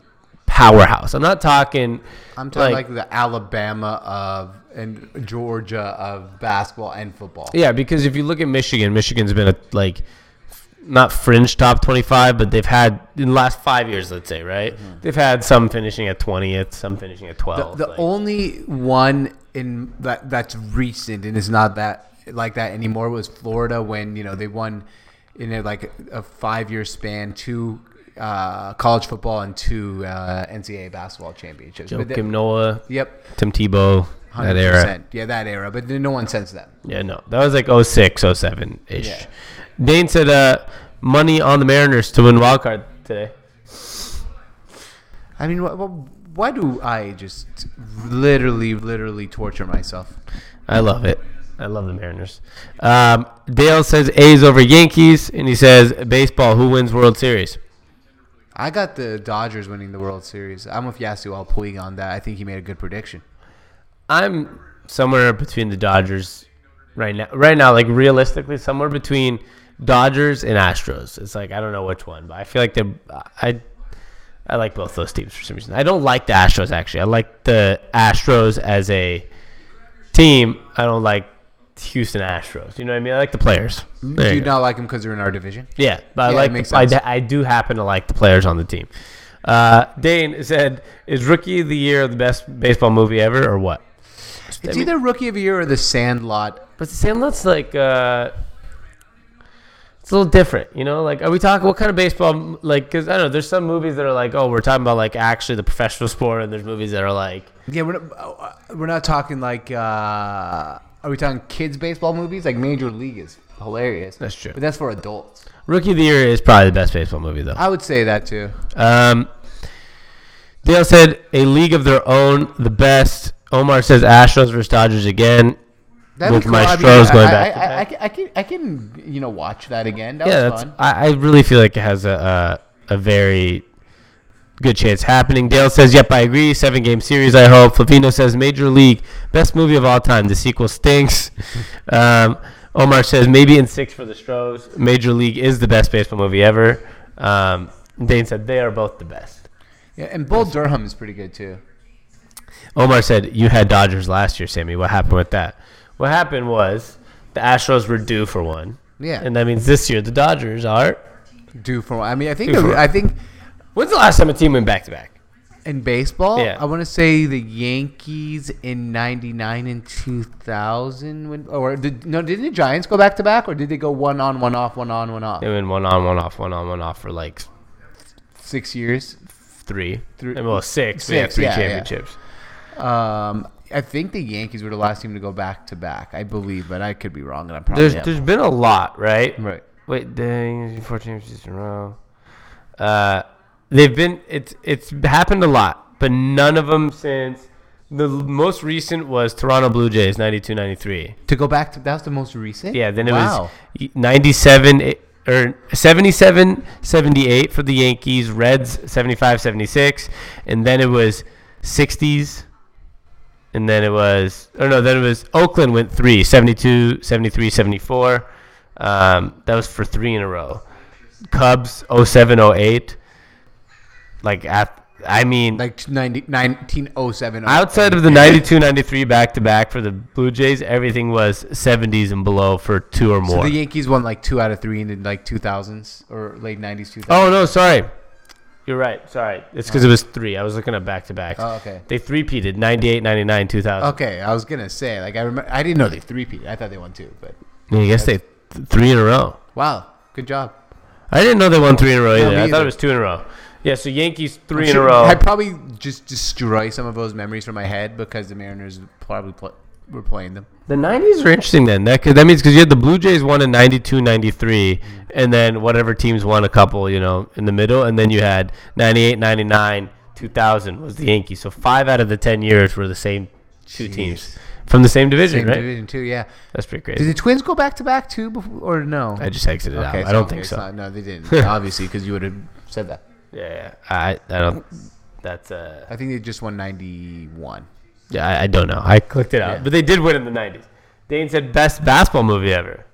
powerhouse. I'm not talking. I'm talking like, the Alabama of and Georgia of basketball and football. Yeah, because if you look at Michigan, Michigan's been a like not fringe top 25, but they've had in the last five years, let's say, right? They've had some finishing at 20th, some finishing at The, 12. the like- only one in that that's recent and is not that like that anymore was Florida when you know they won in a, like a five year span two uh, college football and two uh, NCAA basketball championships. Joakim the- Noah, yep, Tim Tebow, that era. 100%. Yeah, that era. But no one since then. Yeah, no, that was like 06, 07 ish. Yeah. Dane said, uh, money on the Mariners to win wild card today. I mean, wh- wh- why do I just literally, literally torture myself? I love it. I love the Mariners. Um, Dale says A's over Yankees, and he says baseball. Who wins World Series? I got the Dodgers winning the World Series. I'm with Yasiel Puig on that. I think he made a good prediction. I'm somewhere between the Dodgers right now. Right now, like realistically, somewhere between Dodgers and Astros. It's like I don't know which one, but I feel like they're. I I like both those teams for some reason. I don't like the Astros actually. I like the Astros as a team. I don't like Houston Astros. You know what I mean? I like the players. There do you you not like them because they're in our division? Yeah, but I like. the- I, I do happen to like the players on the team. Uh, Dane said, "Is Rookie of the Year the best baseball movie ever, or what?" It's either Rookie of the Year or The Sandlot. But the Sandlot's like uh, it's a little different, you know. Like, are we talking what kind of baseball? Like, because I don't know. There's some movies that are like, oh, we're talking about like actually the professional sport, and there's movies that are like, Yeah, we're not, uh, we're not talking like. Uh, are we talking kids baseball movies? Like Major League is hilarious. That's true. But that's for adults. Rookie of the Year is probably the best baseball movie though. I would say that too. Um, Dale said a league of their own, the best. Omar says Astros versus Dodgers again. That'd With be my I mean, going I, back I, I, back. I, can- I can you know watch that again. That yeah, was that's, fun. I, I really feel like it has a, a a very good chance happening. Dale says, "Yep, I agree. Seven game series. I hope." Flavino says, "Major League, best movie of all time. The sequel stinks." um, Omar says, "Maybe in six for the Stros. Major League is the best baseball movie ever." Um, Dane said, "They are both the best." Yeah, and Bull Durham is pretty good too. Omar said, "You had Dodgers last year, Sammy. What happened with that?" What happened was the Astros were due for one. Yeah. and that means this year the Dodgers are. due for one. I mean I think for- I think When's the last time a team went back to back? in baseball Yeah. I want to say the Yankees in 99 and 2000 when or did no didn't the Giants go back to back or did they go one on one off one on one off They went one on, one off, one on, one off for like 6 years three, Three- well six. We have three yeah, yeah. championships. um I think the Yankees were the last team to go back to back I believe but I could be wrong and I'm probably There's there's been a lot, right? right Wait, dang, four championships in a row. Uh, they've been it's it's happened a lot, but none of them since the most recent was Toronto Blue Jays 92-93. to go back to that was the most recent Yeah, then it wow. was 97 eh, or 77 78 for the Yankees, Reds 75 76, and then it was 60s. And then it was, oh no, then it was Oakland went three, 72, 73, 74. Um, that was for three in a row. Cubs 07, 08. Like, at, I mean, like 90, 1907 outside of the 92, 93 back to back for the Blue Jays, everything was 70s and below for two or more. So the Yankees won like two out of three in the like 2000s or late 90s, 2000s. Oh no, sorry. You're right. Sorry. It's because it was three. I was looking at back to backs. Oh, okay. They three-peated 98, 99, 2000. Okay, I was gonna say like I remember I didn't know they three peat. I thought they won two, but Yeah, I guess they th- three in a row. wow, good job. I didn't know they won three in a row No, either. me I thought it was two in a row. Yeah, so Yankees 3 I'm in a row. I'd probably just destroy some of those memories from my head because the Mariners probably pl- were playing them. The 90s are interesting then. That, 'cause that means because you had the Blue Jays won in 92, 93, and then whatever teams won a couple, you know, in the middle. And then you had 98, 99, 2000 was the Yankees. So five out of the 10 years were the same two teams from the same division, Same right? division too, yeah. That's pretty crazy. Did the Twins go back to back too, before, or no? I just exited Okay, out. I don't okay, think so. not- no, they didn't. obviously, because you would have said that. Yeah, yeah. I I don't. That's uh. I think they just won 91. Yeah, I, I don't know. I clicked it out, Yeah. but they did win in the '90s. Dane said best basketball movie ever.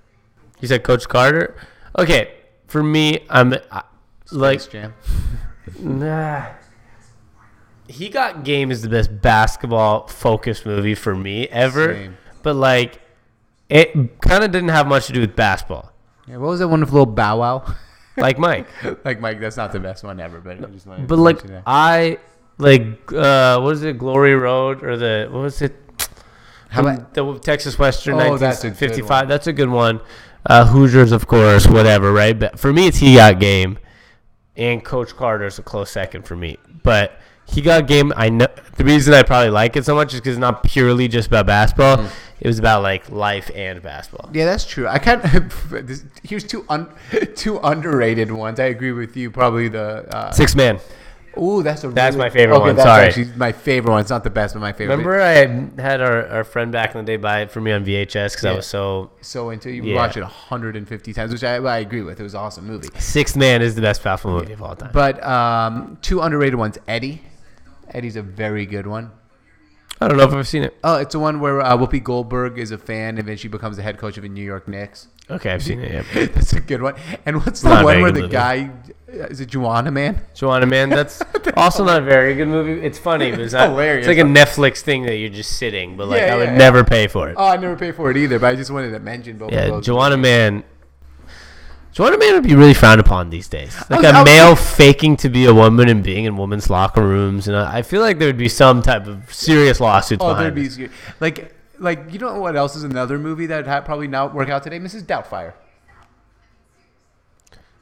He said Coach Carter. Okay, for me, I'm I, like Space Jam. nah. He got game is the best basketball focused movie for me ever, Same. but like it kind of didn't have much to do with basketball. Yeah, what was that one with little Bow Wow? Like Mike. like Mike, that's not the best one ever, but But like. I like uh what is it, Glory Road or the what was it? How about the Texas Western Oh, that's a good 1955. one. That's a good one. Uh, Hoosiers, of course, whatever, right? But for me, it's he got game, and Coach Carter's a close second for me. But he got game. I know the reason I probably like it so much is because it's not purely just about basketball. Mm. It was about like life and basketball. Yeah, that's true. I kind of here's two un, two underrated ones. I agree with you. Probably the uh, Six man. Ooh, that's a That's really- my favorite okay, one, That's sorry. actually my favorite one. It's not the best, but my favorite. Remember, I had our, our friend back in the day buy it for me on VHS because I was so. So into you Yeah. watch it 150 times, which I, I agree with. It was an awesome movie. Sixth Man is the best basketball movie of all time. But um, two underrated ones. Eddie. Eddie's a very good one. I don't know if I've seen it. Oh, it's the one where uh, Whoopi Goldberg is a fan and then she becomes the head coach of the New York Knicks. Okay, I've seen it. Yeah. That's a good one. And what's the Not a one very where good the movie. guy is it Juwanna Mann? Juwanna Mann, that's also not a very good movie. It's funny, but it's, not, hilarious. It's like a Netflix thing that you're just sitting, but like Yeah, I would yeah, never pay for it. Oh, I never paid for it either, but I just wanted to mention both of yeah, those. Juwanna Mann. Juwanna Mann would be really frowned upon these days. Like was- I a was- male faking to be a woman and being in women's locker rooms, and I I feel like there would be some type of serious lawsuits Oh, behind there'd be this. like like you know what else is another movie that would probably not work out today? Mrs. Doubtfire.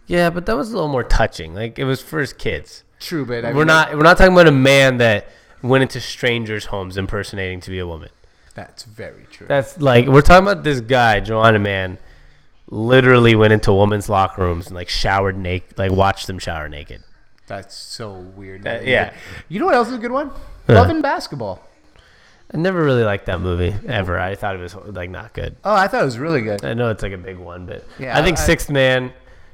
Yeah, but that was a little more touching. Like it was for his kids. True, but I we're mean, not we're not talking about a man that went into strangers' homes impersonating to be a woman. That's very true. That's like we're talking about this guy, Juwanna Mann, literally went into women's locker rooms and like showered naked, like watched them shower naked. That's so weird. Uh, yeah. You know what else is a good one? Huh. Love and Basketball. I never really liked that movie ever. I thought it was like not good. Oh, I thought it was really good. I know it's like a big one, but Yeah, I think I- Sixth Man,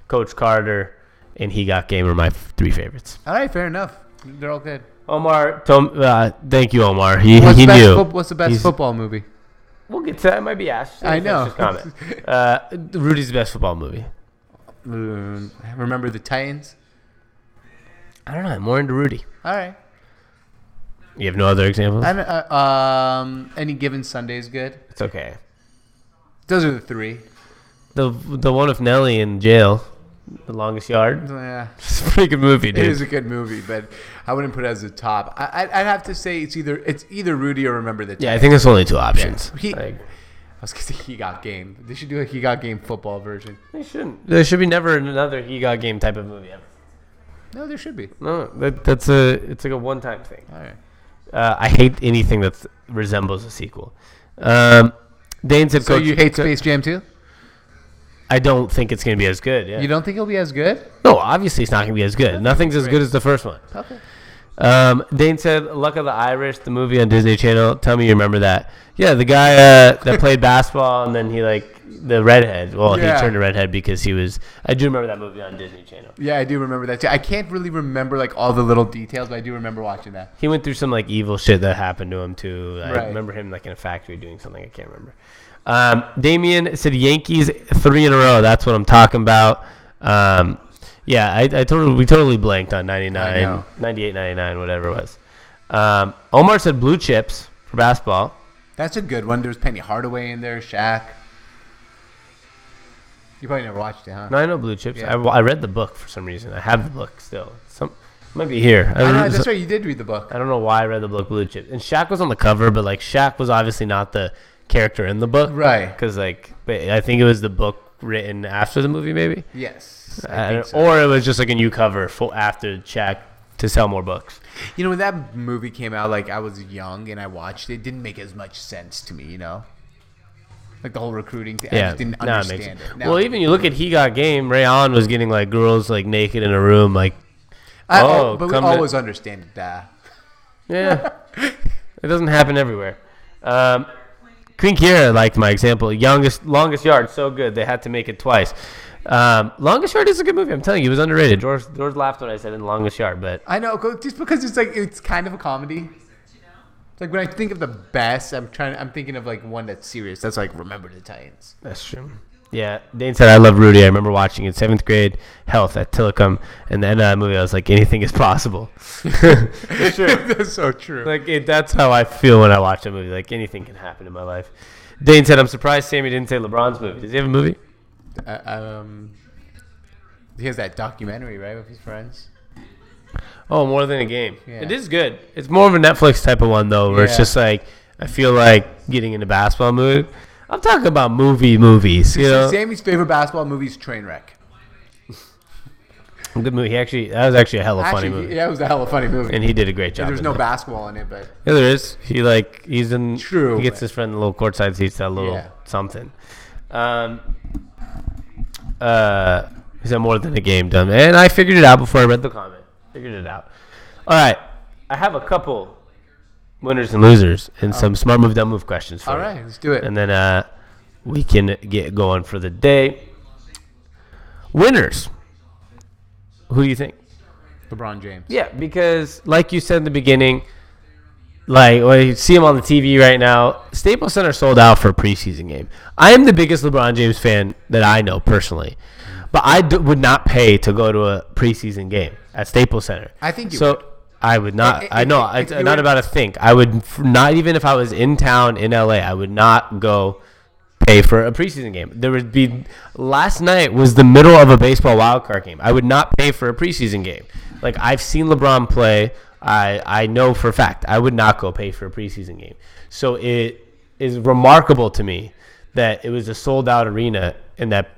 Coach Carter, and He Got Game are my three favorites. All right, fair enough. They're all good. Omar, Tom, uh, thank you, Omar. He, What's, he the best knew. fo- what's the best He's- football movie? We'll get to that. It might be Ash. I know. this comment. uh, Rudy's the best football movie. Um, remember the Titans? I don't know. I'm more into Rudy. All right. You have no other examples? I don't- uh, um, any given Sunday is good. It's okay. Those are the three. The the one with Nelly in jail, The Longest Yard. Yeah. It's a pretty good movie, dude. is a good movie, but I wouldn't put it as a top. I, I'd, I'd have to say it's either it's either Rudy or Remember the yeah, I think there's only two options. He- Like, I was gonna say He Got Game. They should do a He Got Game football version. they shouldn't. There should be never another He Got Game type of movie ever. No, there should be. No, that, that's a it's like a one time thing. All right. Uh, I hate anything that resembles a sequel. Um, Dane said, So Coach, you hate Space Jam too? I don't think it's going to be as good. Yeah. You don't think it'll be as good? no, obviously it's not going to be as good. Nothing's as good as the first one. Okay. Um, Dane said, "Luck of the Irish, the movie on Disney Channel. Tell me you remember that? Yeah, the guy uh, that played basketball and then he like the redhead. Well, Yeah. he turned a redhead because he was. I do remember that movie on Disney Channel. Yeah, I do remember that too. I can't really remember like all the little details, but I do remember watching that. He went through some like evil shit that happened to him too. I Right. remember him like in a factory doing something. I can't remember. Um, Damien said Yankees three in a row. That's what I'm talking about. Um, yeah, I, I totally we totally blanked on 99, 98, 99, whatever it was. Um, Omar said blue chips for basketball. That's a good one. There's Penny Hardaway in there, Shaq. You probably never watched it, huh? No, I know blue chips. Yeah. I, I read the book for some reason. I have the book still. Some it might be here. I I know, that's right. You did read the book. I don't know why I read the book Blue Chips. And Shaq was on the cover, but like Shaq was obviously not the character in the book, Right. Because like, but I think it was the book written after the movie, maybe, Yes. I I think don't- so. or it was just like a new cover for after Shaq to sell more books. You know, when that movie came out, like I was young and I watched it, it didn't make as much sense to me, you know? Like the whole recruiting thing. I Yeah, just didn't now it understand makes it. Now- Well, even you look at He Got Game. Ray Allen was getting like girls like naked in a room, like I, oh, but we come to- always understand that. Yeah, it doesn't happen everywhere. Um, Queen Kira liked my example. Youngest, longest yard, so good they had to make it twice. Um, longest yard is a good movie. I'm telling you, it was underrated. George, George laughed when I said in longest yard, but I know, go- just because it's like it's kind of a comedy. It's like when I think of the best, I'm trying. I'm thinking of like one that's serious. That's like Remember the Titans. that's true. Yeah, Dane said I love Rudy. I remember watching it seventh grade health at Tillicum, and then that movie I was like, anything is possible. it's true. that's so true. Like it, that's how I feel when I watch a movie. Like anything can happen in my life. Dane said, "I'm surprised Sammy didn't say LeBron's movie. Does he have a movie?" Uh, um, he has that documentary, right, with his friends. Oh, more than a game. Yeah. It is good. It's more of a Netflix type of one though, where it's just like I feel like getting into basketball mood. I'm talking about movie movies. You know, Sammy's favorite basketball movie is Trainwreck. good movie. He actually that was actually a hella Actually, funny movie, yeah, it was a hell hella funny movie. and he did a great job. There's no that. basketball in it, but Yeah, there is. He like he's in. True, He gets his friend the little courtside seats, that little Yeah. something. Um. Uh. He said more than a game done, and I figured it out before I read the comment. Figured it out. All right, I have a couple winners and losers and some smart move, dumb move questions for all you. right, let's do it. and then uh, we can get going for the day. Winners. Who do you think? LeBron James. Yeah, because like you said in the beginning, like well, you see him on the TV right now. Staples Center sold out for a preseason game. I am the biggest LeBron James fan that I know personally, but I d- would not pay to go to a preseason game at Staples Center. I think you so. would. I would not. I know. It's not about a think. I would not even if I was in town in LA. I would not go pay for a preseason game. There would be last night was the middle of a baseball wild card game. I would not pay for a preseason game. Like I've seen LeBron play. I I know for a fact I would not go pay for a preseason game. So it is remarkable to me that it was a sold out arena and that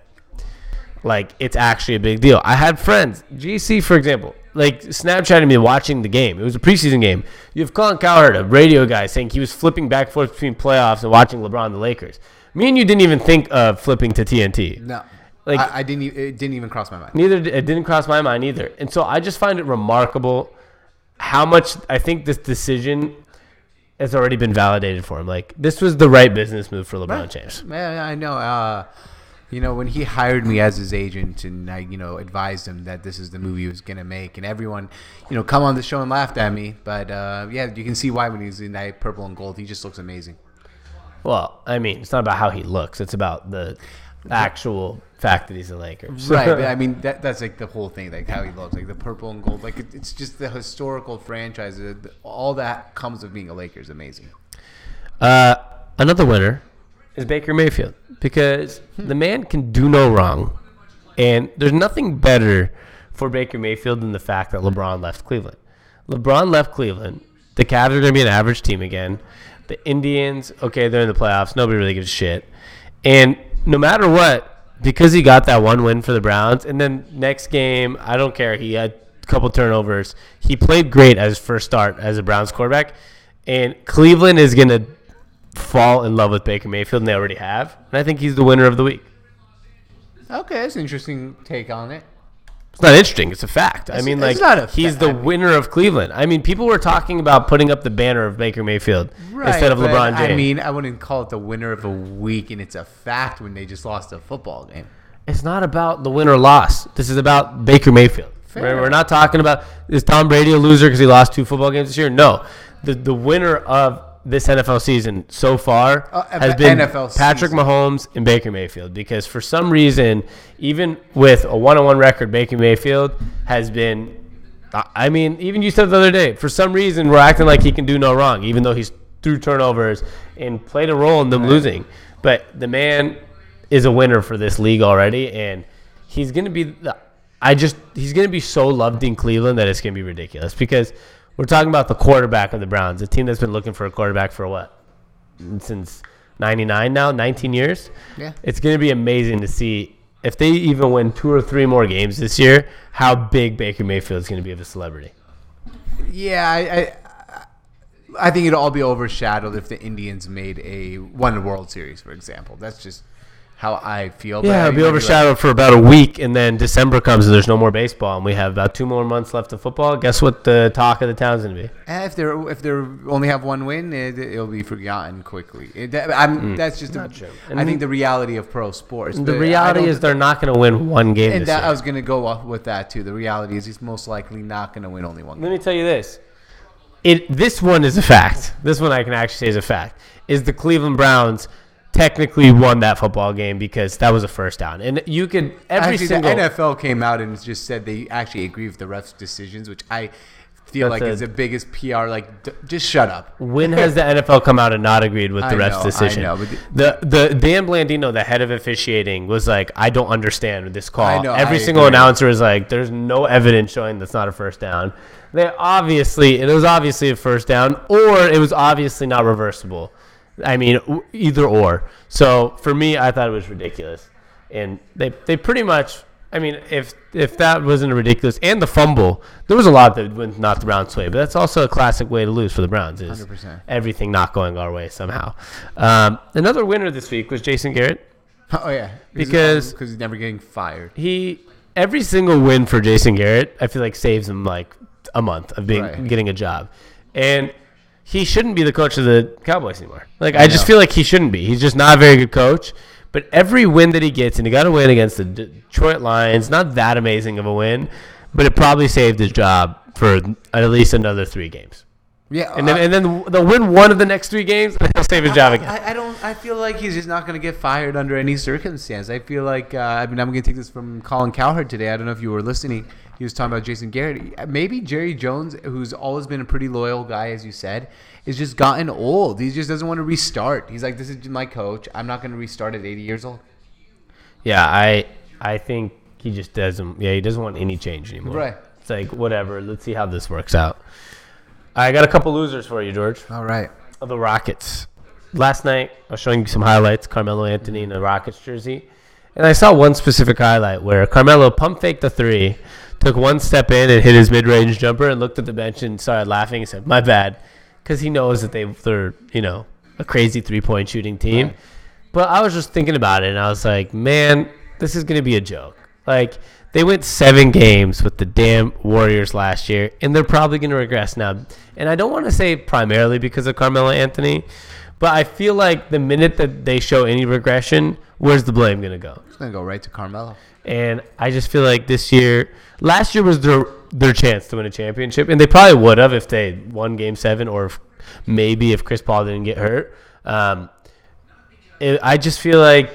like it's actually a big deal. I had friends, GC for example, like Snapchatting me watching the game. It was a preseason game. You have Colin Cowherd, a radio guy, saying he was flipping back and forth between playoffs and watching LeBron the Lakers. Me and you didn't even think of flipping to TNT. No, Like- I, I didn't. It didn't even cross my mind. Neither it didn't cross my mind either. And so I just find it remarkable how much I think this decision has already been validated for him. Like this was the right business move for LeBron James. Man, I know. Uh, you know, when he hired me as his agent, and I, you know, advised him that this is the movie he was gonna make, and everyone, you know, come on the show and laughed at me. But uh, yeah, you can see why when he's in that purple and gold, he just looks amazing. Well, I mean, it's not about how he looks; it's about the actual fact that he's a Laker. Right. but I mean, that that's like the whole thing, like how he looks, like the purple and gold. Like it, it's just the historical franchise. All that comes of being a Laker is amazing. Uh, another winner is Baker Mayfield because the man can do no wrong, and there's nothing better for Baker Mayfield than the fact that LeBron left Cleveland. LeBron left Cleveland. The Cavs are going to be an average team again. The Indians, okay, they're in the playoffs. Nobody really gives a shit. And no matter what, because he got that one win for the Browns, and then next game, I don't care. He had a couple turnovers. He played great as first start as a Browns quarterback. And Cleveland is going to fall in love with Baker Mayfield, and they already have. And I think he's the winner of the week. Okay, that's an interesting take on it. It's not interesting. It's a fact. I mean, like not a he's the I mean- winner of Cleveland. I mean, people were talking about putting up the banner of Baker Mayfield instead of LeBron James. I mean, I wouldn't call it the winner of a week, and it's a fact when they just lost a football game. it's not about the win or loss. This is about Baker Mayfield. We're, we're not talking about is Tom Brady a loser because he lost two football games this year. No, the the winner of this NFL season so far Uh, has been NFL Patrick season. Mahomes and Baker Mayfield because for some reason, even with a one-on-one record, Baker Mayfield has been. I- mean, even you said the other day, for some reason, we're acting like he can do no wrong, even though he's threw turnovers and played a role in them losing. But the man is a winner for this league already, and he's going to be. The, I just he's going to be so loved in Cleveland that it's going to be ridiculous because we're talking about the quarterback of the Browns, a team that's been looking for a quarterback for what since '99 now, 19 years. Yeah. it's going to be amazing to see if they even win two or three more games this year, how big Baker Mayfield is going to be of a celebrity. Yeah, I, I, I think it'll all be overshadowed if the Indians made a won a World Series, for example. That's just how I feel. Yeah, I it'll be might like- overshadowed for about a week, and then December comes and there's no more baseball, and we have about two more months left of football. Guess what the talk of the town's gonna be? Eh, If they're if they only have one win, it, it'll be forgotten quickly. It, that, I'm, that's just a, true. I think the reality of pro sports. The but reality is they're not gonna win one game and this that, year. I was gonna go off with that too. The reality is he's most likely not gonna win only one. Let me tell you this. It this one is a fact. This one I can actually say is a fact. Is the Cleveland Browns technically won that football game because that was a first down. And you could every Actually, single the NFL came out and just said they actually agree with the refs' decisions, which I feel That's like a- is the biggest PR. Like, d- just shut up. When has the NFL come out and not agreed with the I ref's know, I decision? know, but the, the Dean Blandino, the head of officiating, was like, "I don't understand this call." I know, Every I single agree. announcer is like, "There's no evidence showing that's not a first down." They obviously, it was obviously a first down, or it was obviously not reversible. I mean, either or. So for me, I thought it was ridiculous, and they they pretty much. I mean, if if that wasn't ridiculous, and the fumble, there was a lot that went not the Browns' way, but that's also a classic way to lose for the Browns. Is 100%. everything not going our way somehow. Um, another winner this week was Jason Garrett. Oh yeah, Because- because he's never getting fired. He every single win for Jason Garrett, I feel like saves him like a month of being Right. getting a job, and he shouldn't be the coach of the Cowboys anymore. Like I, just feel like he shouldn't be. He's just not a very good coach. But every win that he gets, and he got a win against the Detroit Lions, not that amazing of a win, but it probably saved his job for at least another three games. Yeah, And then, I- and then they'll win one of the next three games, and he'll save his job again. I, I don't. I feel like he's just not going to get fired under any circumstance. I feel like. Uh, I mean, I'm going to take this from Colin Cowherd today. I don't know if you were listening. He was talking about Jason Garrett. Maybe Jerry Jones, who's always been a pretty loyal guy, as you said, is just gotten old. He just doesn't want to restart. He's like, "This is my coach. I'm not going to restart at 80 years old." Yeah, I I think he just doesn't. Yeah, he doesn't want any change anymore. Right. It's like whatever. Let's see how this works out. I got a couple losers for you, George. All right. Of the Rockets. Last night, I was showing you some highlights. Carmelo Anthony in a Rockets jersey, and I saw one specific highlight where Carmelo pump faked the three, took one step in and hit his mid-range jumper, and looked at the bench and started laughing and said, "My bad," because he knows that they they're you know a crazy three-point shooting team. Right. But I was just thinking about it, and I was like, man, this is going to be a joke. Like, they went seven games with the damn Warriors last year, and they're probably going to regress now. And I don't want to say primarily because of Carmelo Anthony, but I feel like the minute that they show any regression, where's the blame going to go? It's going to go right to Carmelo. And I just feel like this year, last year was their their chance to win a championship, and they probably would have if they won Game Seven, or if, maybe if Chris Paul didn't get hurt. Um, it, I just feel like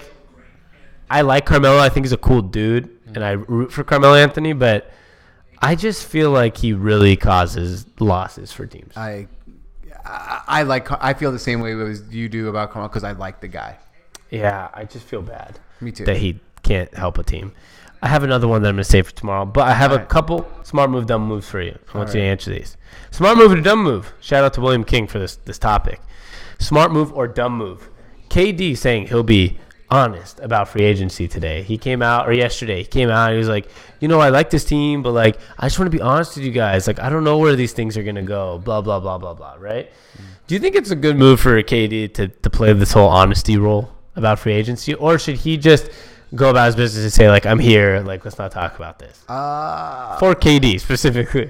I like Carmelo. I think he's a cool dude, and I root for Carmelo Anthony. But I just feel like he really causes losses for teams. I, I, like. I feel the same way as you do about Carmelo because I like the guy. Yeah, I just feel bad. Me too. That he can't help a team. I have another one that I'm going to save for tomorrow, but I have a Alright. couple smart move, dumb moves for you. I want you to answer these. Smart move or dumb move? Shout out to William King for this this topic. Smart move or dumb move? KD saying he'll be honest about free agency today. He came out or yesterday. He came out. And he was like, you know, I like this team, but like, I just want to be honest with you guys. Like, I don't know where these things are going to go. Blah blah blah blah blah. Right? Mm. Do you think it's a good move for KD to to play this whole honesty role about free agency, or should he just go about his business and say like, I'm here. Like, let's not talk about this Uh, for KD specifically.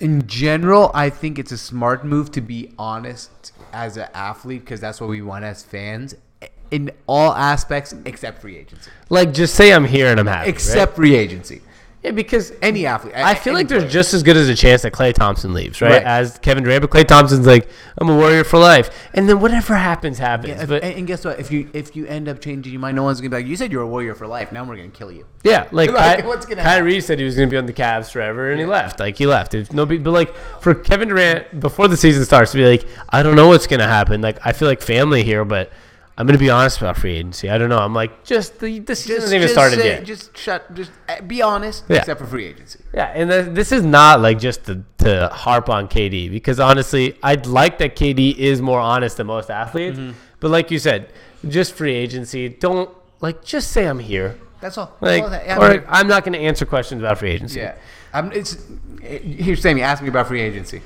in general, I think it's a smart move to be honest as an athlete because that's what we want as fans in all aspects except free agency. Like, just say I'm here and I'm happy. right? Except free agency. Yeah, because Any mm. athlete. I feel any like there's just as good as a chance that Klay Thompson leaves, right? Right. As Kevin Durant, but Klay Thompson's like, I'm a warrior for life, and then whatever happens, happens. Yeah, if- but and, guess what? If you if you end up changing your mind, no one's gonna be like, "You said you're a warrior for life. Now we're gonna kill you." yeah, like, Like, Ky- what's gonna Kyrie said he was going to be on the Cavs forever, and he left. Like he left. It's no but like for Kevin Durant before the season starts to be like, I don't know what's going to happen. Like I feel like family here, but I'm going to be honest about free agency. I don't know. I'm like, just the the season hasn't even started say- yet. Just shut. Just uh, be honest. Yeah. Except for free agency. Yeah, and th- this is not like just to, to harp on KD because honestly, I'd like that KD is more honest than most athletes. Mm-hmm. But like you said, just free agency. Don't like just say I'm here. That's all. Like, all that- yeah, or I mean, I'm not going to answer questions about free agency. yeah. I'm, it's here's Sammy. Ask me about free agency.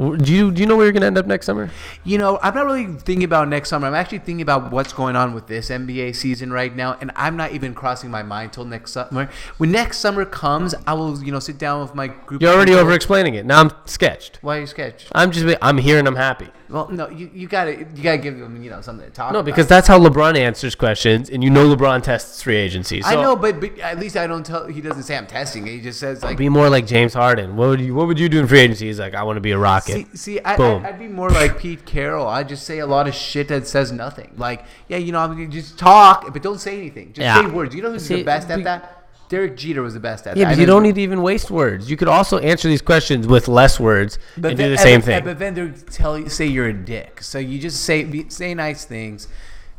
Do you do you know where you're going to end up next summer? You know, I'm not really thinking about next summer. I'm actually thinking about what's going on with this NBA season right now, and I'm not even crossing my mind till next summer. When next summer comes, I will, you know, sit down with my group. You're already over explaining it. Now I'm sketched. Why are you sketched? I'm just I'm here and I'm happy. Well, no, you, you gotta you gotta give them you know something to talk. About. No, about. because that's how LeBron answers questions, and you know LeBron tests free agency. So I know, but, but at least I don't tell. He doesn't say I'm testing. He just says like Be more like James Harden. What would you What would you do in free agency? He's like, I want to be a Rocket. See, see I. I, I'd be more like Pete Carroll. I just say a lot of shit that says nothing. Like, yeah, you know, I'm gonna just talk, but don't say anything. Just Yeah. say words. You know who's See, the best we- at that? Derek Jeter was the best at Yeah, that. but you don't need to even waste words. You could also answer these questions with less words and do then- the same but- thing. But then they tell you, say you're a dick. So you just say be, say nice things,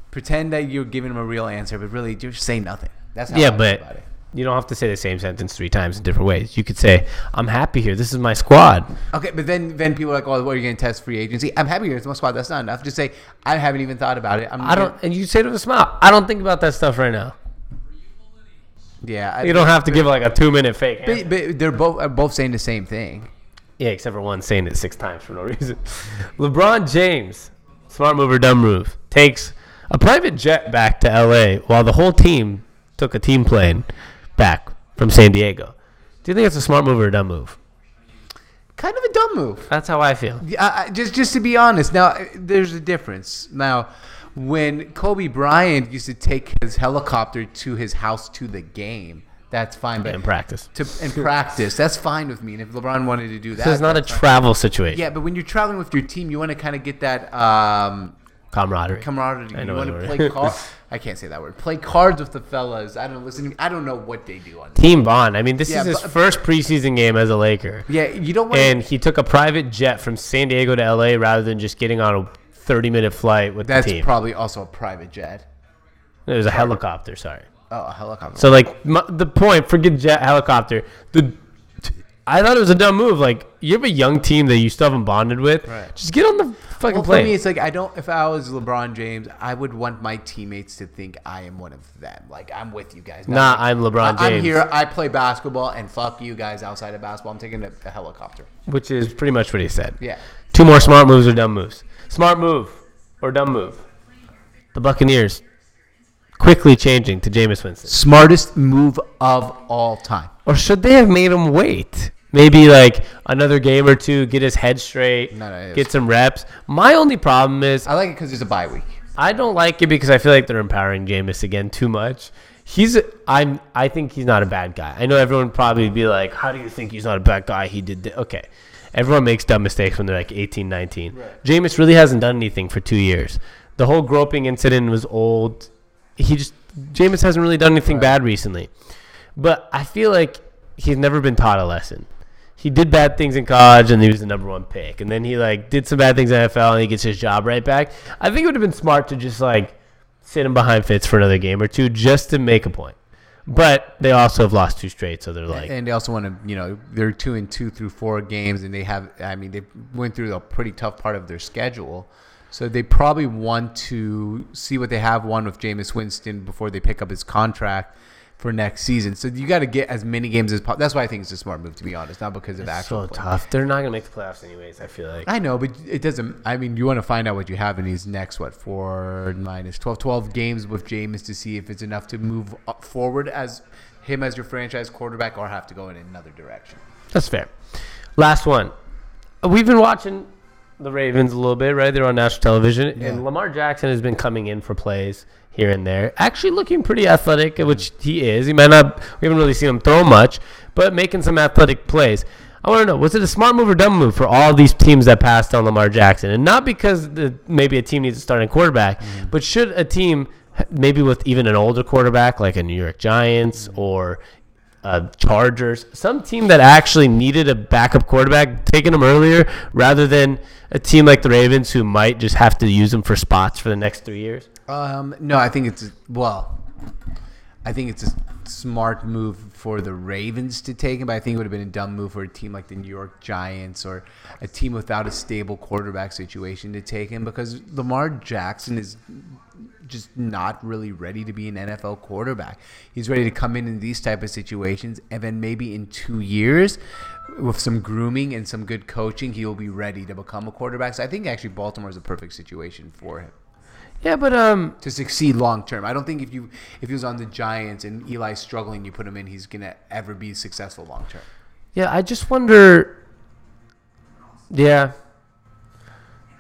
pretend that you're giving them a real answer, but really just say nothing. That's how yeah, I but about it. You don't have to say the same sentence three times in different ways. You could say, "I'm happy here. This is my squad." Okay, but then then people are like, "Oh, what are you going to test free agency?" I'm happy here. It's my squad. That's not enough. Just say, "I haven't even thought about it." I'm I don't, and you say to a smile, "I don't think about that stuff right now." Yeah, I- You don't have to give like a two minute fake. But, but they're both are both saying the same thing. Yeah, except for one saying it six times for no reason. LeBron James, smart move or dumb move, takes a private jet back to LA while the whole team took a team plane back from San Diego. Do you think it's a smart move or a dumb move? Kind of a dumb move. That's how I feel. Yeah, I, I- just just to be honest, now uh, there's a difference. Now, when Kobe Bryant used to take his helicopter to his house to the game, that's fine. But In practice. to in practice, that's fine with me. And if LeBron wanted to do that, So it's not a that's fine. travel situation. yeah. But when you're traveling with your team, you want to kind of get that um, Camaraderie. camaraderie. I know you want to play cards. I can't say that word. Play cards with the fellas. I don't listen. I don't know what they do on. Team bond. I mean, this Yeah, is his but- first preseason game as a Laker. Yeah, you don't want. And he took a private jet from San Diego to LA rather than just getting on a 30 minute flight with that's the team. probably also a private jet. it was a helicopter, sorry. Oh, a helicopter. So like my, the point, forget jet helicopter. The I thought it was a dumb move. Like you have a young team that you still haven't bonded with. Right. Just get on the fucking Well, for plane. me, it's like I don't. If I was LeBron James, I would want my teammates to think I am one of them. Like I'm with you guys. Nah, like, I'm LeBron I- I'm here. I play basketball, and fuck you guys outside of basketball. I'm taking a, a helicopter. which is pretty much what he said. Yeah. Two more smart moves or dumb moves. Smart move or dumb move. The Buccaneers quickly changing to Jameis Winston. Smartest move of all time. Or should they have made him wait? Maybe like another game or two, get his head straight, No, no, get some reps. My only problem is I like it because it's a bye week. I don't like it because I feel like they're empowering Jameis again too much. He's I'm I think he's not a bad guy. I know everyone would probably be like, "How do you think he's not a bad guy? He did thi-" okay." Everyone makes dumb mistakes when they're like 18, 19. Jameis really hasn't done anything for 2 years. The whole groping incident was old. He just Jameis hasn't really done anything bad recently. But I feel like he's never been taught a lesson. He did bad things in college and he was the number one pick. And then he like did some bad things in NFL and he gets his job right back. I think it would have been smart to just like sit him behind Fitz for another game or two just to make a point. But they also have lost two straight, so they're like, and they also want to, you know, they're two and two through four games, and they have, I mean, they went through a pretty tough part of their schedule, so they probably want to see what they have one with Jameis Winston before they pick up his contract for next season. So you got to get as many games as possible. That's why I think it's a smart move, to be honest, not because of it's actual. so play. tough. They're not gonna make the playoffs anyways. I feel like. I know, but it doesn't. I mean, you want to find out what you have in these next what four minus 12, 12 games with Jameis to see if it's enough to move forward as him as your franchise quarterback, or have to go in another direction. That's fair. Last one. We've been watching the Ravens a little bit, right? They're on national television, Yeah. and Lamar Jackson has been coming in for plays here and there. Actually, looking pretty athletic, which he is. He might not. We haven't really seen him throw much, but making some athletic plays. I want to know: was it a smart move or dumb move for all these teams that passed on Lamar Jackson, and not because the, maybe a team needs a starting quarterback, mm. but should a team maybe with even an older quarterback like a New York Giants mm. or uh, Chargers, some team that actually needed a backup quarterback, taking him earlier rather than a team like the Ravens who might just have to use him for spots for the next three years. Um, no, I think it's well, I think it's a smart move for the Ravens to take him, but I think it would have been a dumb move for a team like the New York Giants or a team without a stable quarterback situation to take him because Lamar Jackson is just not really ready to be an NFL quarterback. He's ready to come in in these type of situations, and then maybe in two years, with some grooming and some good coaching, he will be ready to become a quarterback. So I think actually Baltimore is a perfect situation for him Yeah, but um, to succeed long term. I don't think if you if he was on the Giants and Eli's struggling, you put him in, he's gonna ever be successful long term. yeah, I just wonder. Yeah,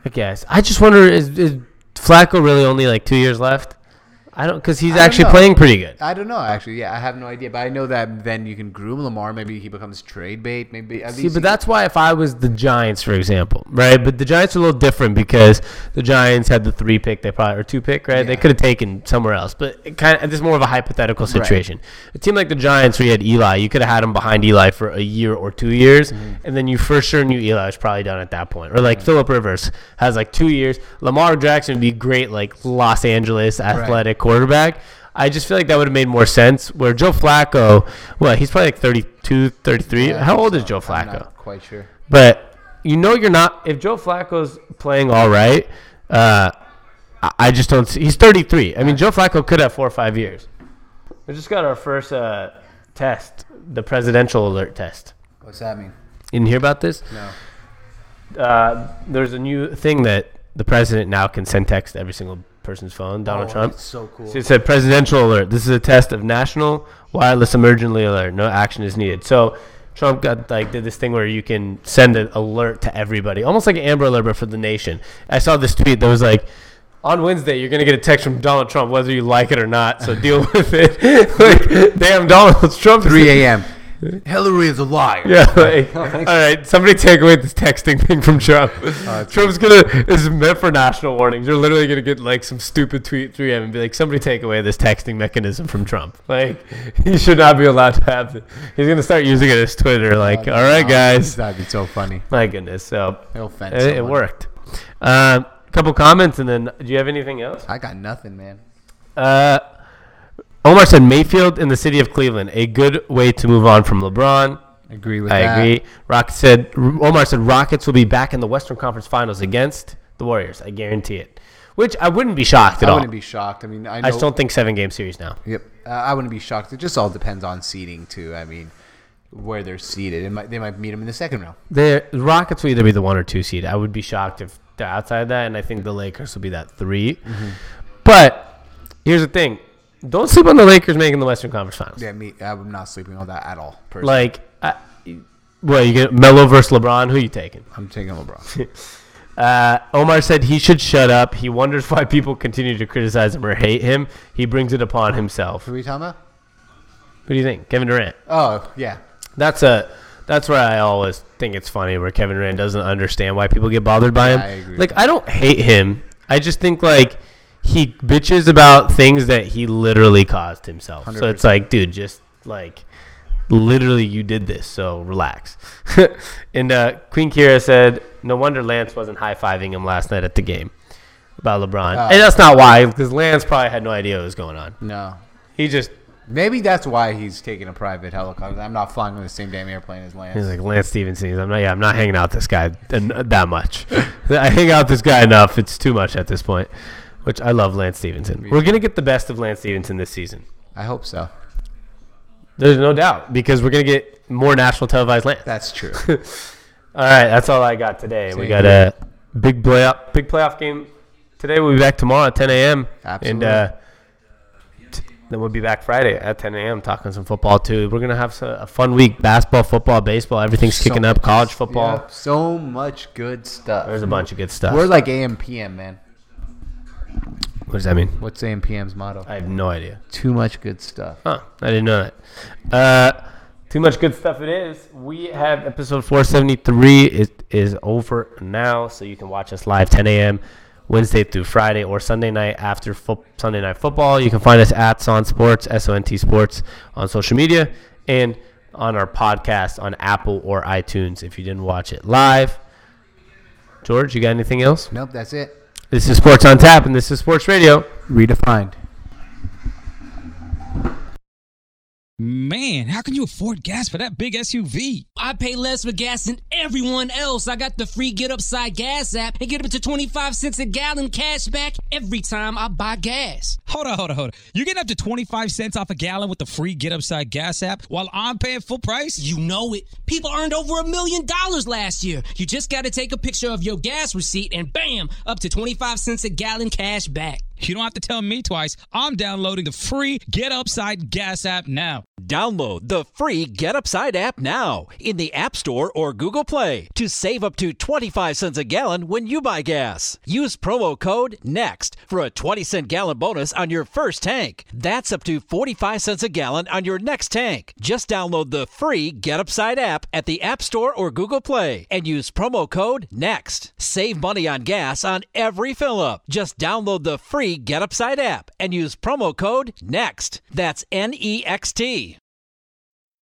I guess I just wonder is is Flacco really only like two years left? I don't because he's I actually playing pretty good. I don't know actually. Yeah, I have no idea, but I know that then you can groom Lamar. Maybe he becomes trade bait. Maybe at See, least but that's why if I was the Giants, for example, right? But the Giants are a little different because the Giants had the three pick, they probably or two pick, right? They could have taken somewhere else, but it kind of this is more of a hypothetical situation. A team like the Giants, where you had Eli, you could have had him behind Eli for a year or two years, Mm-hmm. and then you for sure knew Eli was probably done at that point. Or like Philip Rivers has like two years. Lamar Jackson would be great, like Los Angeles athletic quarterback. I just feel like that would have made more sense. Where Joe Flacco, well, he's probably like 32, 33. Yeah, How old is so. Joe I'm Flacco? not quite sure. But you know you're not if Joe Flacco's playing all right. Uh, I- I just don't. see He's 33. I mean, Joe Flacco could have four or five years. We just got our first uh, test, the presidential alert test. What's that mean? You didn't hear about this? No. Uh, there's a new thing that the president now can send text to every single person's phone. Donald Oh, Trump. it's so cool. So it said presidential alert. This is a test of national wireless emergency alert. No action is needed. So Trump got like did this thing where you can send an alert to everybody, almost like an Amber Alert but for the nation. I saw this tweet that was like. On Wednesday, you're gonna get a text from Donald Trump, whether you like it or not. So deal with it. like, damn, Donald Trump. 3 a.m. Hillary is a liar. yeah, like, all right. Somebody take away this texting thing from Trump. Trump's gonna. Is meant for national warnings. You're literally gonna get like some stupid tweet 3M and be like, somebody take away this texting mechanism from Trump. Like, he should not be allowed to have it. He's gonna start using it as Twitter. Like, all right, guys. That'd be so funny. My goodness. So He'll it, it someone. worked. Um, couple comments and then do you have anything else? I got nothing, man. Uh, Omar said Mayfield in the city of Cleveland, a good way to move on from LeBron. I agree with that. I that. agree. Rocket said Omar said Rockets will be back in the Western Conference Finals against the Warriors. I guarantee it. Which I wouldn't be shocked at all. I all. wouldn't be shocked. I mean, I, know, I just don't think seven game series now. Yep, uh, I wouldn't be shocked. It just all depends on seeding too. I mean, where they're seated. It might, they might meet them in the second round. The Rockets will either be the one or two seed. I would be shocked if they're outside that, and I think the Lakers will be that 3 Mm-hmm. But here's the thing: don't sleep on the Lakers making the Western Conference Finals. Yeah, me. I'm not sleeping on that at all. Personally. Like, I, well, you get Melo versus LeBron. Who you taking? I'm taking LeBron. Uh, Omar said he should shut up. He wonders why people continue to criticize him or hate him. He brings it upon himself. Who are we talking about? What do you think, Kevin Durant? Oh yeah, That's a that's where I always think it's funny where Kevin Durant doesn't understand why people get bothered by him. Yeah, I agree like I don't hate him. I just think like he bitches about things that he literally caused himself. So it's like, dude, just like literally you did this, so relax. and uh, Queen Kira said, no wonder Lance wasn't high fiving him last night at the game. about LeBron, and that's not why because Lance probably had no idea what was going on. No. He just Maybe that's why he's taking a private helicopter. I'm not flying on the same damn airplane as Lance. He's like Lance Stephenson. I'm not. Yeah, I'm not hanging out with this guy that much. I hang out with this guy enough. It's too much at this point. Which I love Lance Stephenson. We're gonna get the best of Lance Stephenson this season. I hope so. There's no doubt because we're gonna get more national televised Lance. That's true. All right, that's all I got today. we Same got a big playoff, big playoff game today. We'll be back tomorrow at 10 a.m. And uh, t- then we'll be back Friday at 10 a.m. talking some football too. We're gonna have a fun week: basketball, football, baseball. Everything's So kicking up. College football. Yeah, so much good stuff. There's a bunch of good stuff. We're like AM PM, man. What does that mean? What's AM PM's motto? I have no idea. Too much good stuff. Huh? I didn't know that. Uh, too much good stuff. It is. We have episode 473. It is over now, so you can watch us live 10 a.m. Wednesday through Friday or Sunday night after fo- Sunday night football. You can find us at Son Sports, S O N T Sports, on social media and on our podcast on Apple or iTunes. If you didn't watch it live, George, you got anything else? Nope, that's it. This is Sports on Tap, and this is Sports Radio. Redefined. Man, how can you afford gas for that big SUV? I pay less for gas than everyone else. I got the free Get Upside Gas app and get up to 25 cents a gallon cash back every time I buy gas. Hold on, hold on, hold on. You're getting up to 25 cents off a gallon with the free Get Upside gas app while I'm paying full price? You know it. People earned over a million dollars last year. You just got to take a picture of your gas receipt and bam, up to 25 cents a gallon cash back. You don't have to tell me twice. I'm downloading the free Get Upside gas app now. Download the free Get Upside app now in the App Store or Google Play to save up to 25 cents a gallon when you buy gas. Use promo code NEXT for a 20 cent gallon bonus on your first tank. That's up to 45 cents a gallon on your next tank. Just download the free Get Upside app at the App Store or Google Play and use promo code NEXT. Save money on gas on every fill up. Just download the free Get Upside app and use promo code NEXT. That's N E X T.